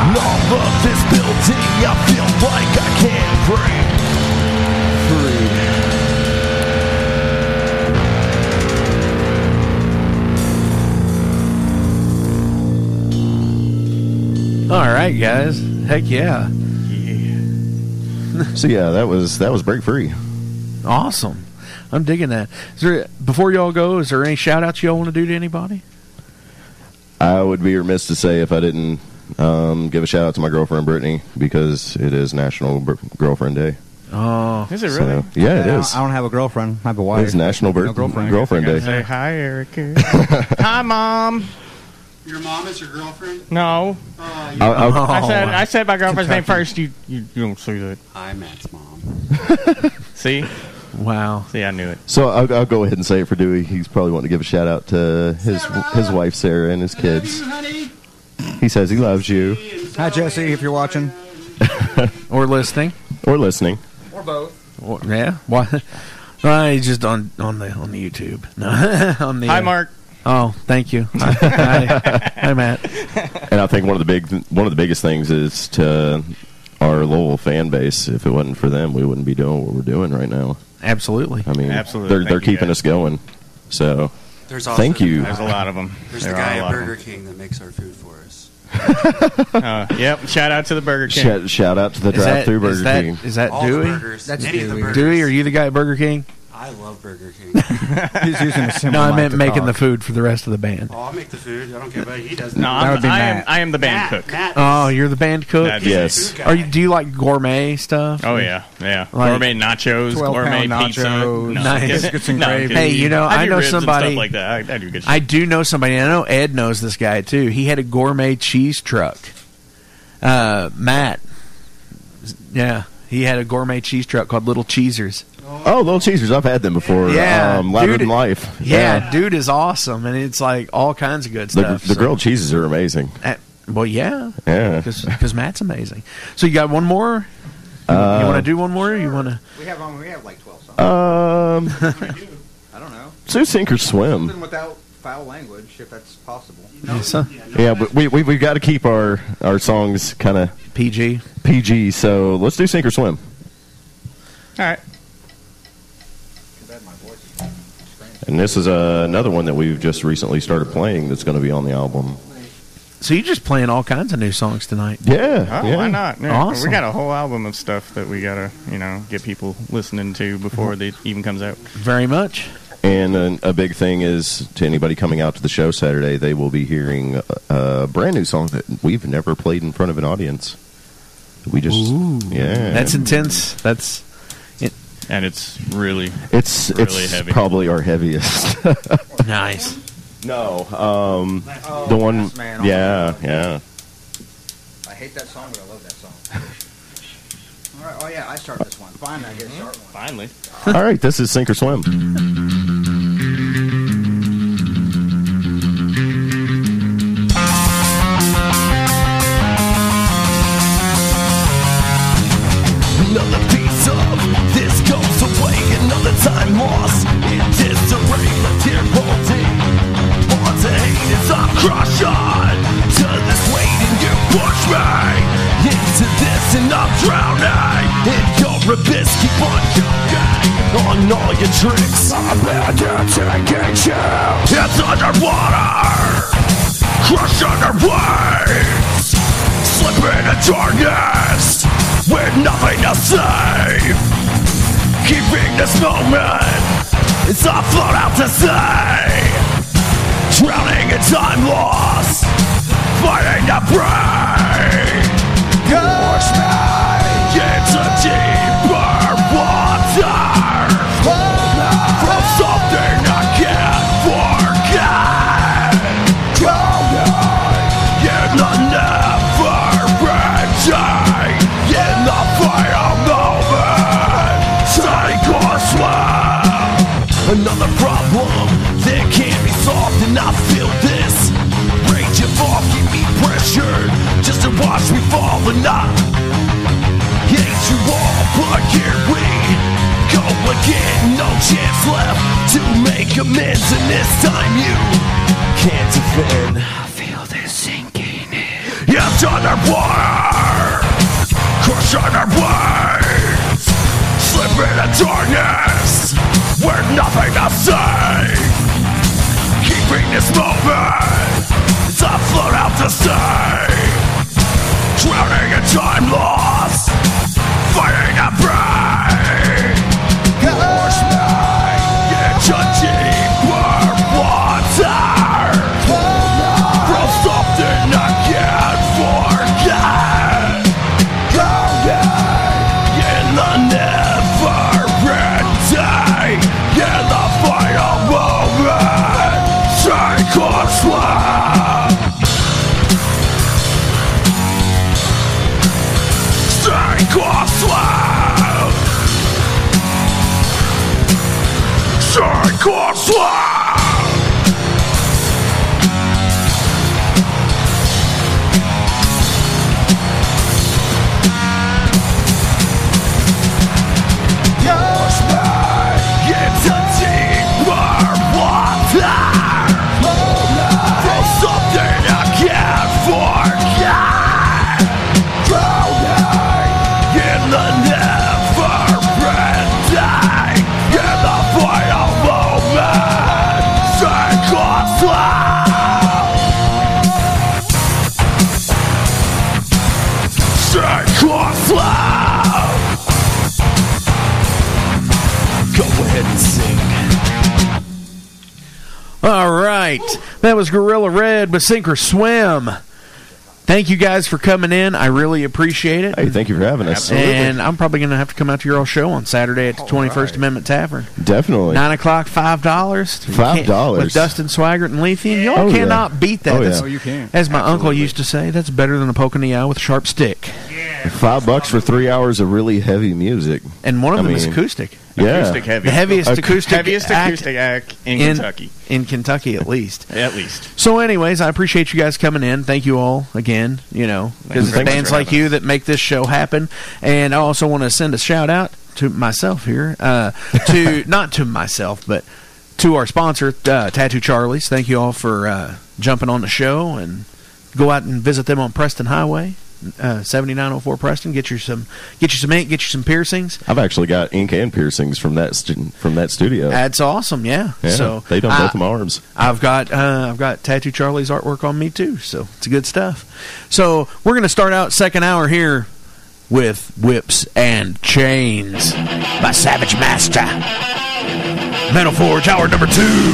And all of this building, I feel like I can't break free. All right, guys. Heck yeah. So yeah, that was that was Break Free. Awesome. I'm digging that. Is there, before y'all go, is there any shout outs y'all want to do to anybody? I would be remiss to say if I didn't um, give a shout out to my girlfriend Brittany because it is National Br- Girlfriend Day. Oh, Is it So, really? yeah, it I don't- is. I don't have a girlfriend. I have a wife. It's National No girlfriend. Girlfriend Day. Say hi, Erica. hi, mom. Your mom is your girlfriend? No, I- I- I said I said my girlfriend's name first. You you, you don't see that. Hi, Matt's mom. See, Wow. See, I knew it. So I'll, I'll go ahead and say it for Dewey. He's probably wanting to give a shout out to his his wife Sarah and his kids. He says he loves you Hi, Jesse, if you're watching. or listening. or listening. Or both. Or, yeah. Why? Uh, he's just on on the on the YouTube. No, on the. Hi, uh, Mark. Oh, thank you. Hi, hi, hi, Matt. And I think one of the big one of the biggest things is to our Lowell fan base. If it wasn't for them, we wouldn't be doing what we're doing right now. Absolutely. I mean, Absolutely. they're they're keeping guys. us going. So There's also thank you. There's a lot of them. There's There the guy at Burger King that makes our food for us. Uh, yep. Shout out to the Burger King. Shout, shout out to the drive-through is Burger that- King. Is that All the Dewey? burgers. That's Any of the Dewey. Dewey, are you the guy at Burger King? I love Burger King. He's using a symbol. No, I meant to making talk. the food for the rest of the band. oh, I'll make the food. I don't care about it. He does No, That I'm, would be I am. Matt. I am the band Matt, cook. Matt Oh, you're the band cook. That'd Yes. food guy. Are you? Do you like gourmet stuff? Oh yeah, yeah. Like- gourmet nachos, 12 gourmet pound pizza, nachos, no, Nice. just- biscuits and no, gravy. just- Hey, you know, I do know ribs and somebody- stuff like that. I, I do good. Shit. I do know somebody. and I know Ed knows this guy too. He had a gourmet cheese truck. Uh, Matt. Yeah, he had a gourmet cheese truck called Little Cheesers. Oh, Little Cheesers. I've had them before. Yeah, um, louder dude, than life. Yeah, dude is awesome, and it's like all kinds of good stuff. the so- grilled cheeses are amazing. Uh, well, yeah, Yeah. because Matt's amazing. So you got one more? You, Uh, want to do one more? Or you want to? We have um, we have like twelve songs. Um, I don't know. so sink or swim. Something without foul language, if that's possible. Yeah, but we we we've got to keep our our songs kind of PG. PG. So let's do sink or swim. All right. And this is uh, another one that we've just recently started playing. That's going to be on the album. So you're just playing all kinds of new songs tonight. Yeah, Oh, yeah. why not? Yeah. Awesome. We got a whole album of stuff that we gotta, you know, get people listening to before it even comes out. Very much. And a, a big thing is to anybody coming out to the show Saturday, they will be hearing a, a brand new song that we've never played in front of an audience. We just, yeah, That's intense. That's And it's really, it's really it's heavy. probably our heaviest. nice. no, um, Oh, the one, man. yeah, yeah. I hate that song, but I love that song. All right. Oh yeah, I start this one. Finally, I get to start one. finally. All right, this is sink or swim. tricks. I'm better taking you. It's underwater, crushed under waves. Slip into darkness with nothing to save. Keeping this moment It's I float out to sea. Drowning in time lost, fighting to break. Push me into deeper water. Watch me fall, and I hate you all, but here we go again. No chance left to make amends, and this time you can't defend. I feel this sinking in. Yes, underwater, crush on our waves, slip in into darkness, where nothing to say. Keeping this moment as I float out to sea, drowning in time lost, fighting to break. Push me. Into deeper was Guerilla Red with Sink or Swim. Thank you guys for coming in. I really appreciate it. Hey, thank you for having us. And I'm probably going to have to come out to your all show on Saturday at the 21st Amendment Tavern. Definitely. Nine o'clock, five dollars. $5. with Dustin Swaggart and Leafy. Y'all Oh, yeah. cannot beat that. Oh, yeah. That's- Oh, you can. As my uncle used to say, that's better than a poke in the eye with a sharp stick. Yeah. Five bucks for three hours of really heavy music. And one of I them is acoustic. Yeah. Acoustic heavy. The heaviest Ac- acoustic heaviest act acoustic act in Kentucky. In Kentucky, at least. At least. So, anyways, I appreciate you guys coming in. Thank you all again. You know, because it's Thanks bands like having you that make this show happen. And I also want to send a shout out to myself here, uh, to not to myself, but to our sponsor, uh, Tattoo Charlie's. Thank you all for uh, jumping on the show and go out and visit them on Preston Highway. Uh, 7904 Preston. Get you some, get you some ink, get you some piercings. I've actually got ink and piercings from that stu- from that studio. That's awesome. Yeah. Yeah, so they done I- both my arms. I've got uh, I've got Tattoo Charlie's artwork on me too, so it's good stuff. So we're gonna start out second hour here with Whips and Chains by Savage Master. Metal Forge hour number two.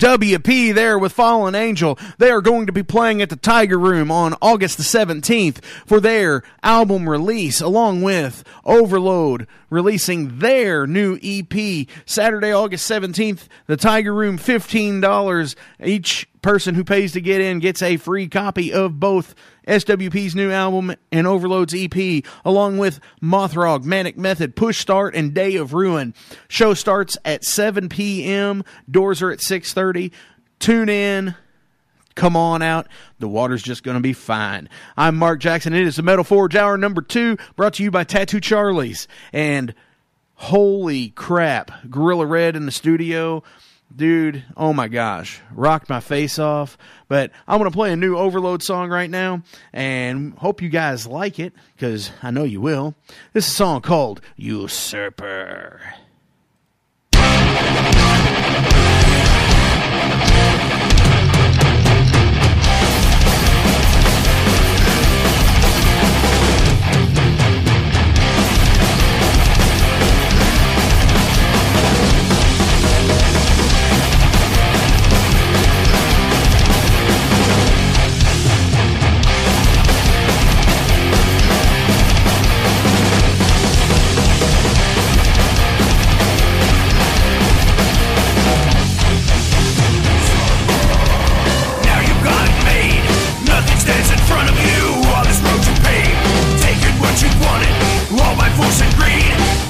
SWP there with Fallen Angel. They are going to be playing at the Tiger Room on August the 17th for their album release, along with Overload releasing their new EP Saturday, August 17th. The Tiger Room, $15. Each person who pays to get in gets a free copy of both SWP's new album and Overload's EP, along with Mothrawk, Manic Method, Push Start, and Day of Ruin. Show starts at 7 p.m. Doors are at 6:30. Tune in. Come on out. The water's just going to be fine. I'm Mark Jackson. It is the Metal Forge Hour number two, brought to you by Tattoo Charlie's. And holy crap, Guerilla Red in the studio. Dude, oh my gosh, rocked my face off. But I'm going to play a new Overload song right now and hope you guys like it because I know you will. This is a song called Usurper. Wanted, all my force and greed.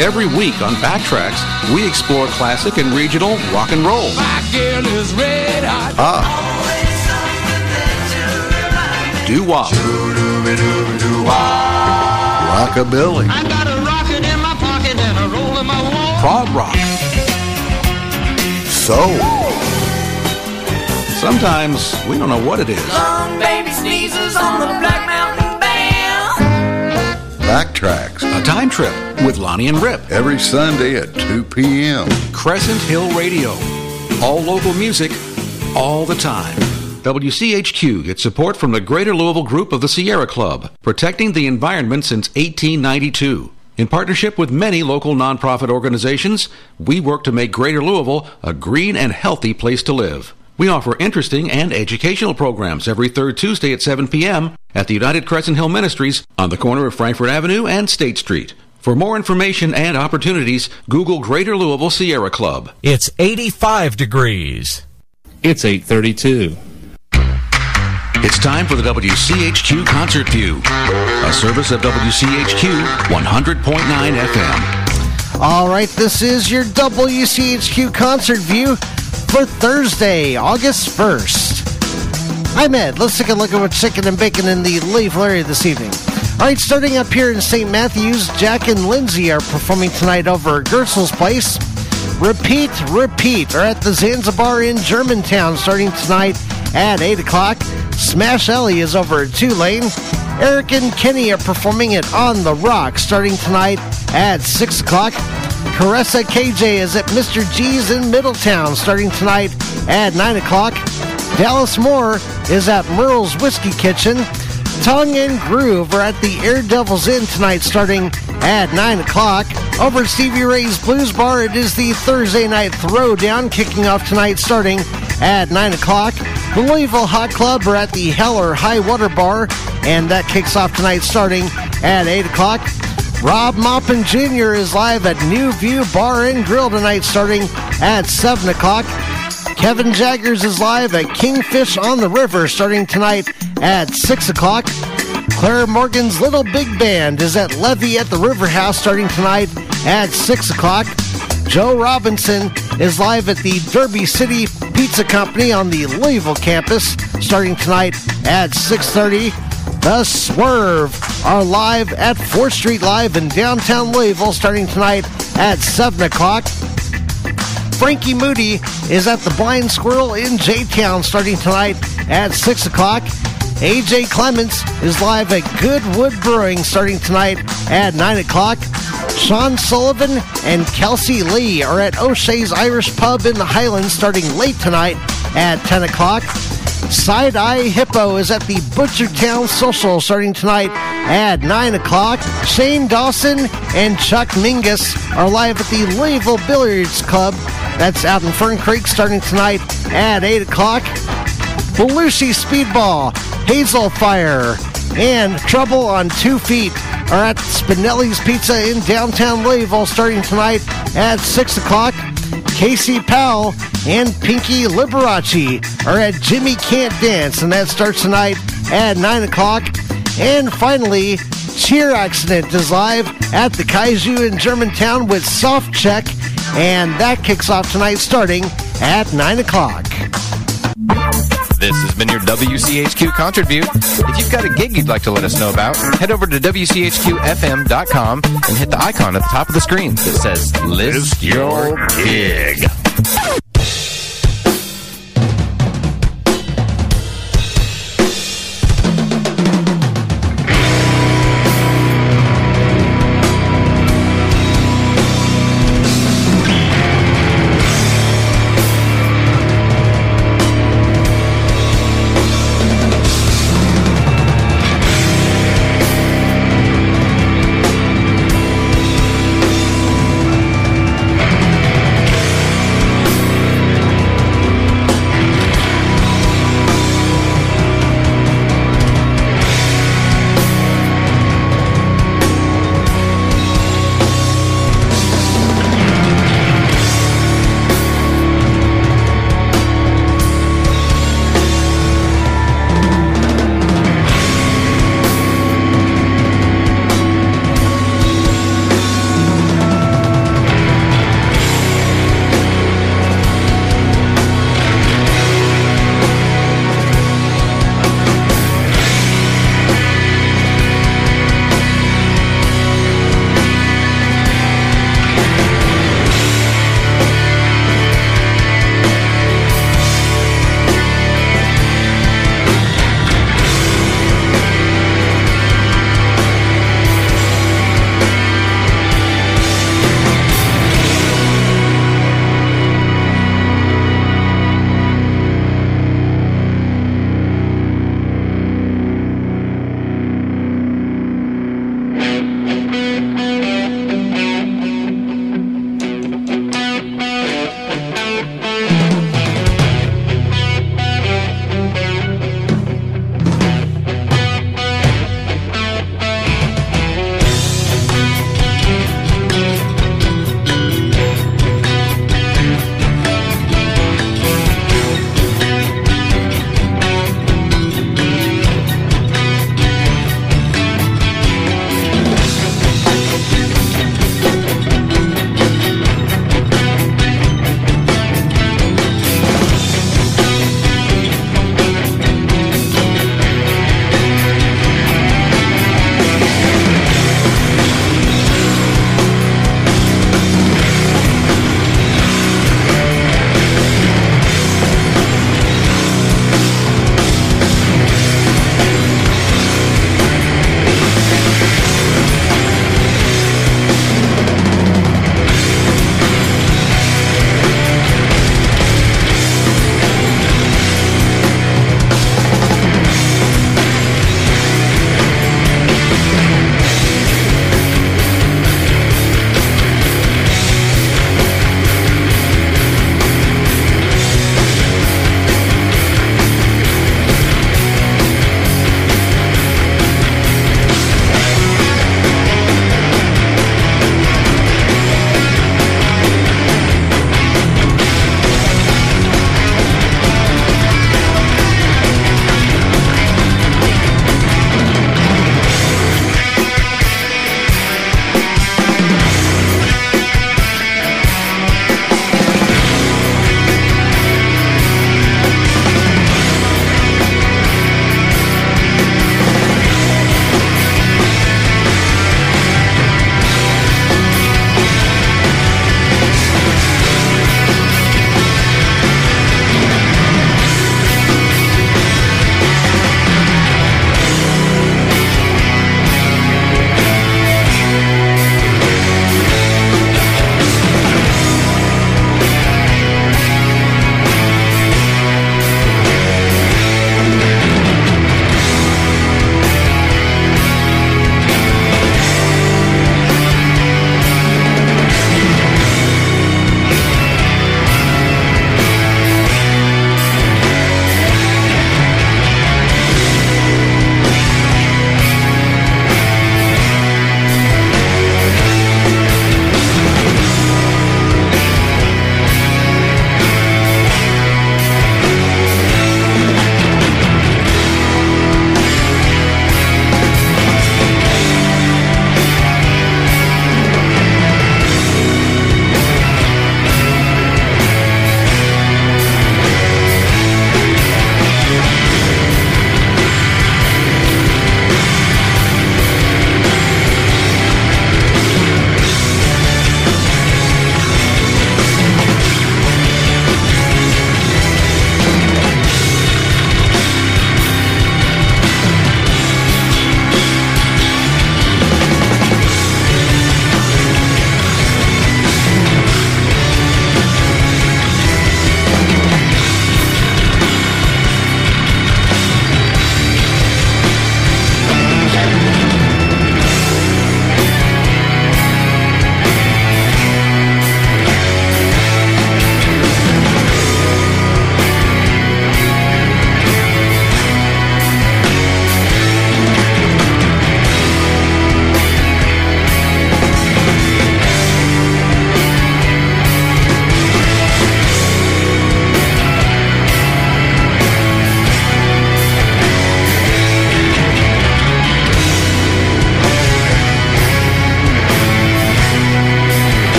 Every week on Backtracks, we explore classic and regional rock and roll. Ah. Doo wop. Rockabilly. I got a rocket in my pocket and a roll in my wall. Prog rock. Soul. Sometimes we don't know what it is. Long baby sneezes on the Black Mountain Band. Backtracks. A time trip with Lonnie and Rip. Every Sunday at 2 p.m. Crescent Hill Radio. All local music, all the time. WCHQ gets support from the Greater Louisville Group of the Sierra Club, protecting the environment since 1892. In partnership with many local nonprofit organizations, we work to make Greater Louisville a green and healthy place to live. We offer interesting and educational programs every third Tuesday at 7 p.m. at the United Crescent Hill Ministries on the corner of Frankfort Avenue and State Street. For more information and opportunities, Google Greater Louisville Sierra Club. It's 85 degrees. It's 832. It's time for the WCHQ Concert View, a service of WCHQ 100.9 FM. All right, this is your WCHQ concert view for Thursday, August 1st. I'm Ed. Let's take a look at what's chicken and bacon in the Louisville area this evening. All right, starting up here in St. Matthews, Jack and Lindsay are performing tonight over at Gerstle's Place. Repeat, repeat are at the Zanzabar in Germantown starting tonight at 8 o'clock. Smash Ellie is over at Tulane. Eric and Kenny are performing it On the Rock starting tonight at 6 o'clock. Caressa KJ is at Mr. G's in Middletown starting tonight at 9 o'clock. Dallas Moore is at Merle's Whiskey Kitchen. Tongue and Groove are at the Air Devils Inn tonight starting at 9 o'clock. Over at Stevie Ray's Blues Bar, it is the Thursday night throwdown kicking off tonight starting at 9 o'clock. The Louisville Hot Club are at the Hell or High Water Bar, and that kicks off tonight starting at 8 o'clock. Rob Maupin Jr. is live at New View Bar and Grill tonight starting at 7 o'clock. Kevin Jaggers is live at Kingfish on the River starting tonight at 6 o'clock. Claire Morgan's Little Big Band is at Levee at the River House starting tonight at 6 o'clock. Joe Robinson is live at the Derby City Pizza Company on the Louisville campus starting tonight at 6.30. The Swerve are live at 4th Street Live in downtown Louisville starting tonight at 7 o'clock. Frankie Moody is at the Blind Squirrel in J Town starting tonight at 6 o'clock. AJ Clements is live at Goodwood Brewing starting tonight at 9 o'clock. Sean Sullivan and Kelsey Lee are at O'Shea's Irish Pub in the Highlands starting late tonight at 10 o'clock. Side Eye Hippo is at the Butchertown Social starting tonight at 9 o'clock. Shane Dawson and Chuck Mingus are live at the Louisville Billiards Club. That's out in Fern Creek starting tonight at 8 o'clock. Belushi Speedball, Hazel Fire, and Trouble on Two Feet are at Spinelli's Pizza in downtown Louisville starting tonight at 6 o'clock. Casey Powell and Pinky Liberace are at Jimmy Can't Dance, and that starts tonight at 9 o'clock. And finally, Cheer Accident is live at the Kaiju in Germantown with Soft Check, and that kicks off tonight starting at 9 o'clock. This has been your WCHQ Concert View. If you've got a gig you'd like to let us know about, head over to WCHQFM.com and hit the icon at the top of the screen that says List Your Gig.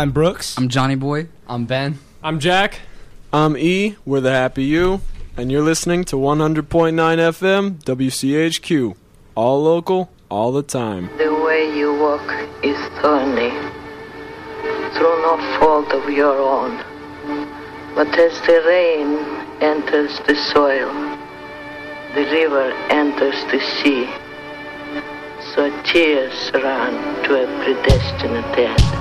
I'm Brooks. I'm Johnny Boy. I'm Ben. I'm Jack. I'm E. We're the Happy You, and you're listening to 100.9 FM WCHQ. All local, all the time. The way you walk is thorny, through no fault of your own. But as the rain enters the soil, the river enters the sea, so tears run to a predestined end.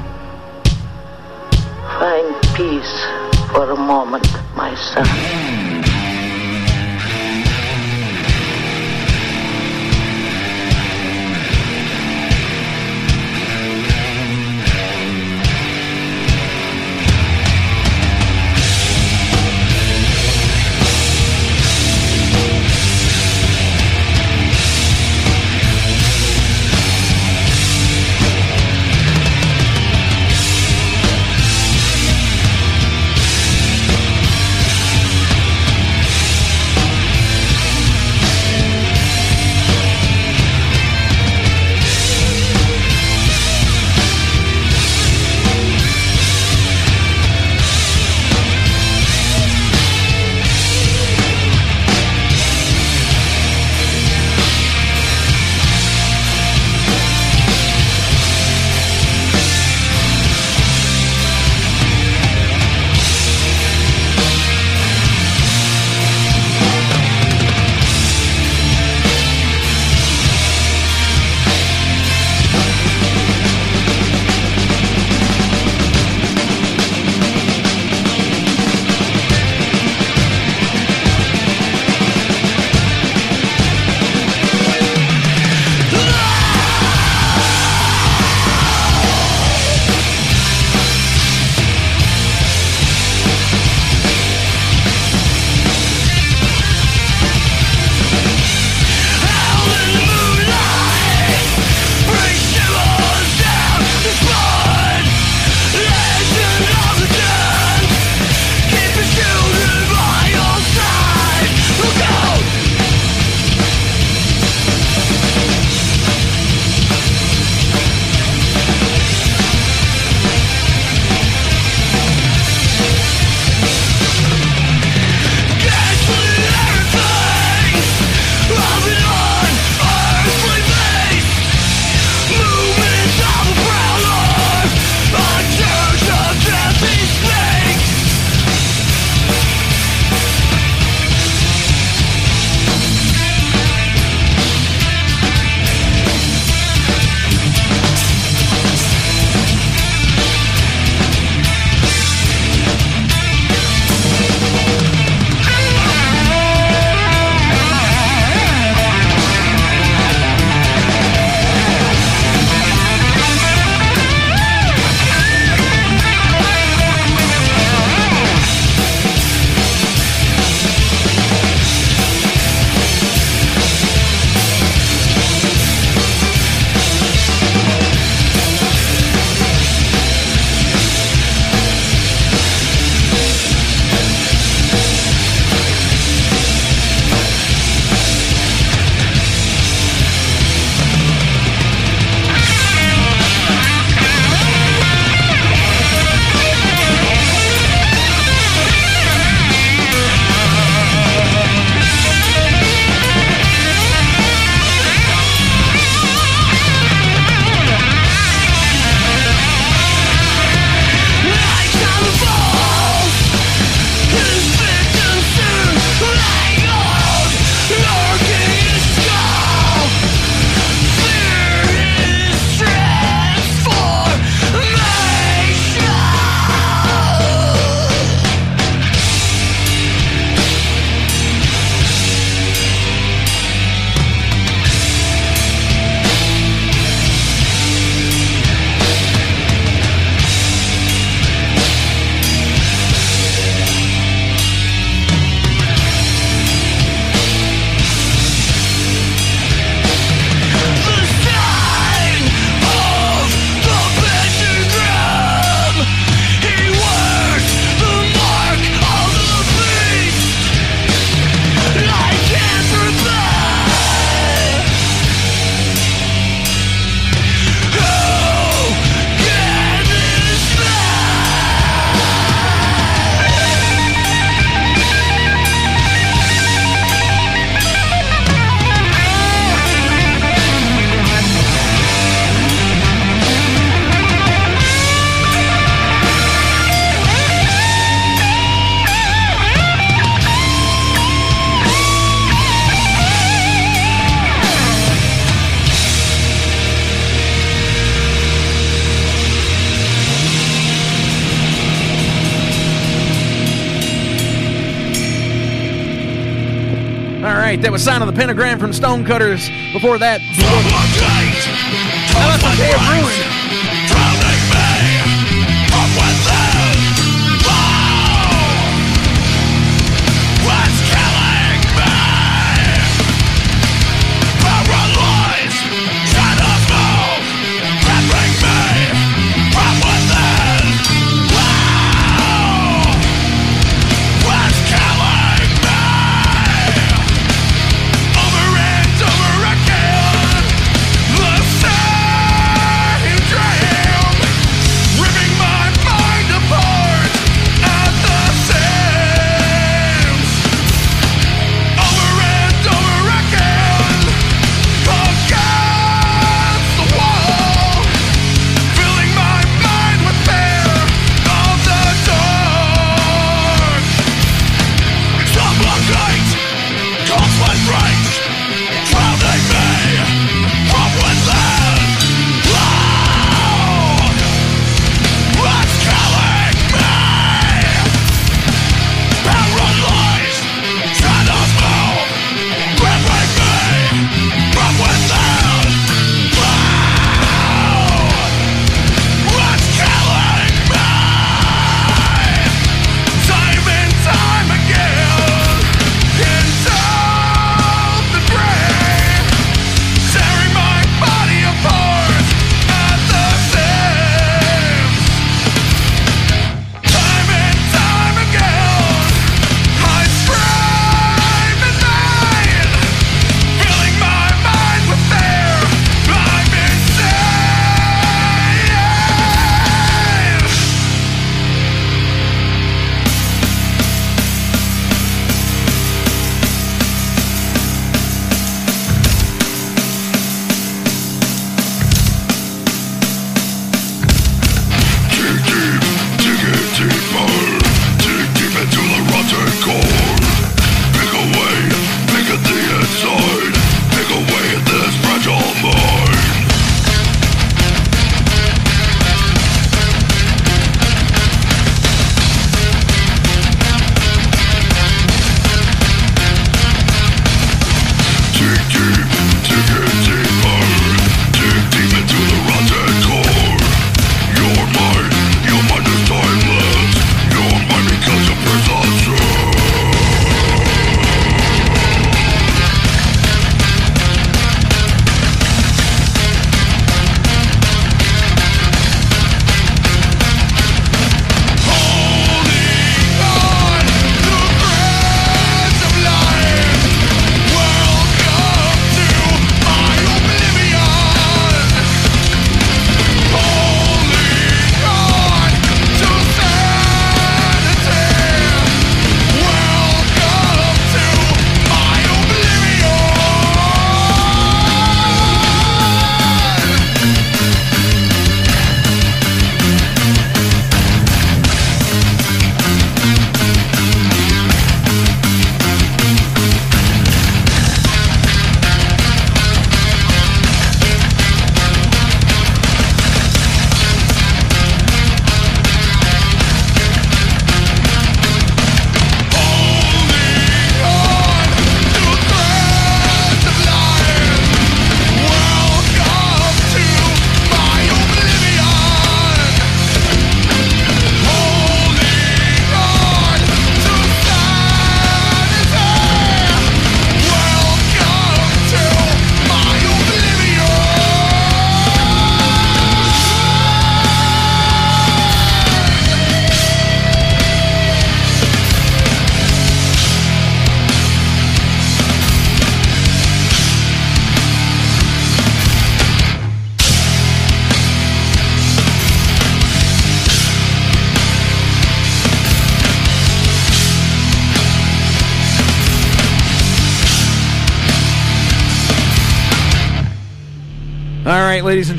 Find peace for a moment, my son. Right, that was Sign of the Pentagram from Stonecutters. Before that, the Day of Ruin.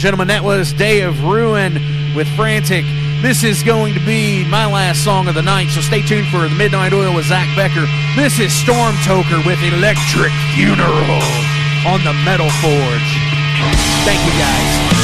And gentlemen, that was Day of Ruin with Frantic. This is going to be my last song of the night, so stay tuned for the Midnight Oil with Zach Becker. This is Storm Toker with Electric Funeral on the Metal Forge. Thank you, guys.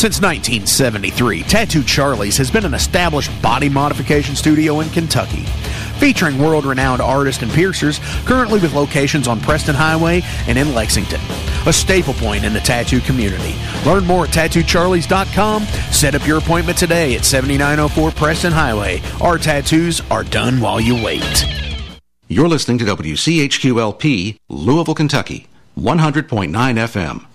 Since 1973, Tattoo Charlie's has been an established body modification studio in Kentucky, featuring world renowned artists and piercers, currently with locations on Preston Highway and in Lexington. A staple point in the tattoo community. Learn more at tattoocharlies.com. Set up your appointment today at 7904 Preston Highway. Our tattoos are done while you wait. You're listening to WCHQLP, Louisville, Kentucky, 100.9 FM.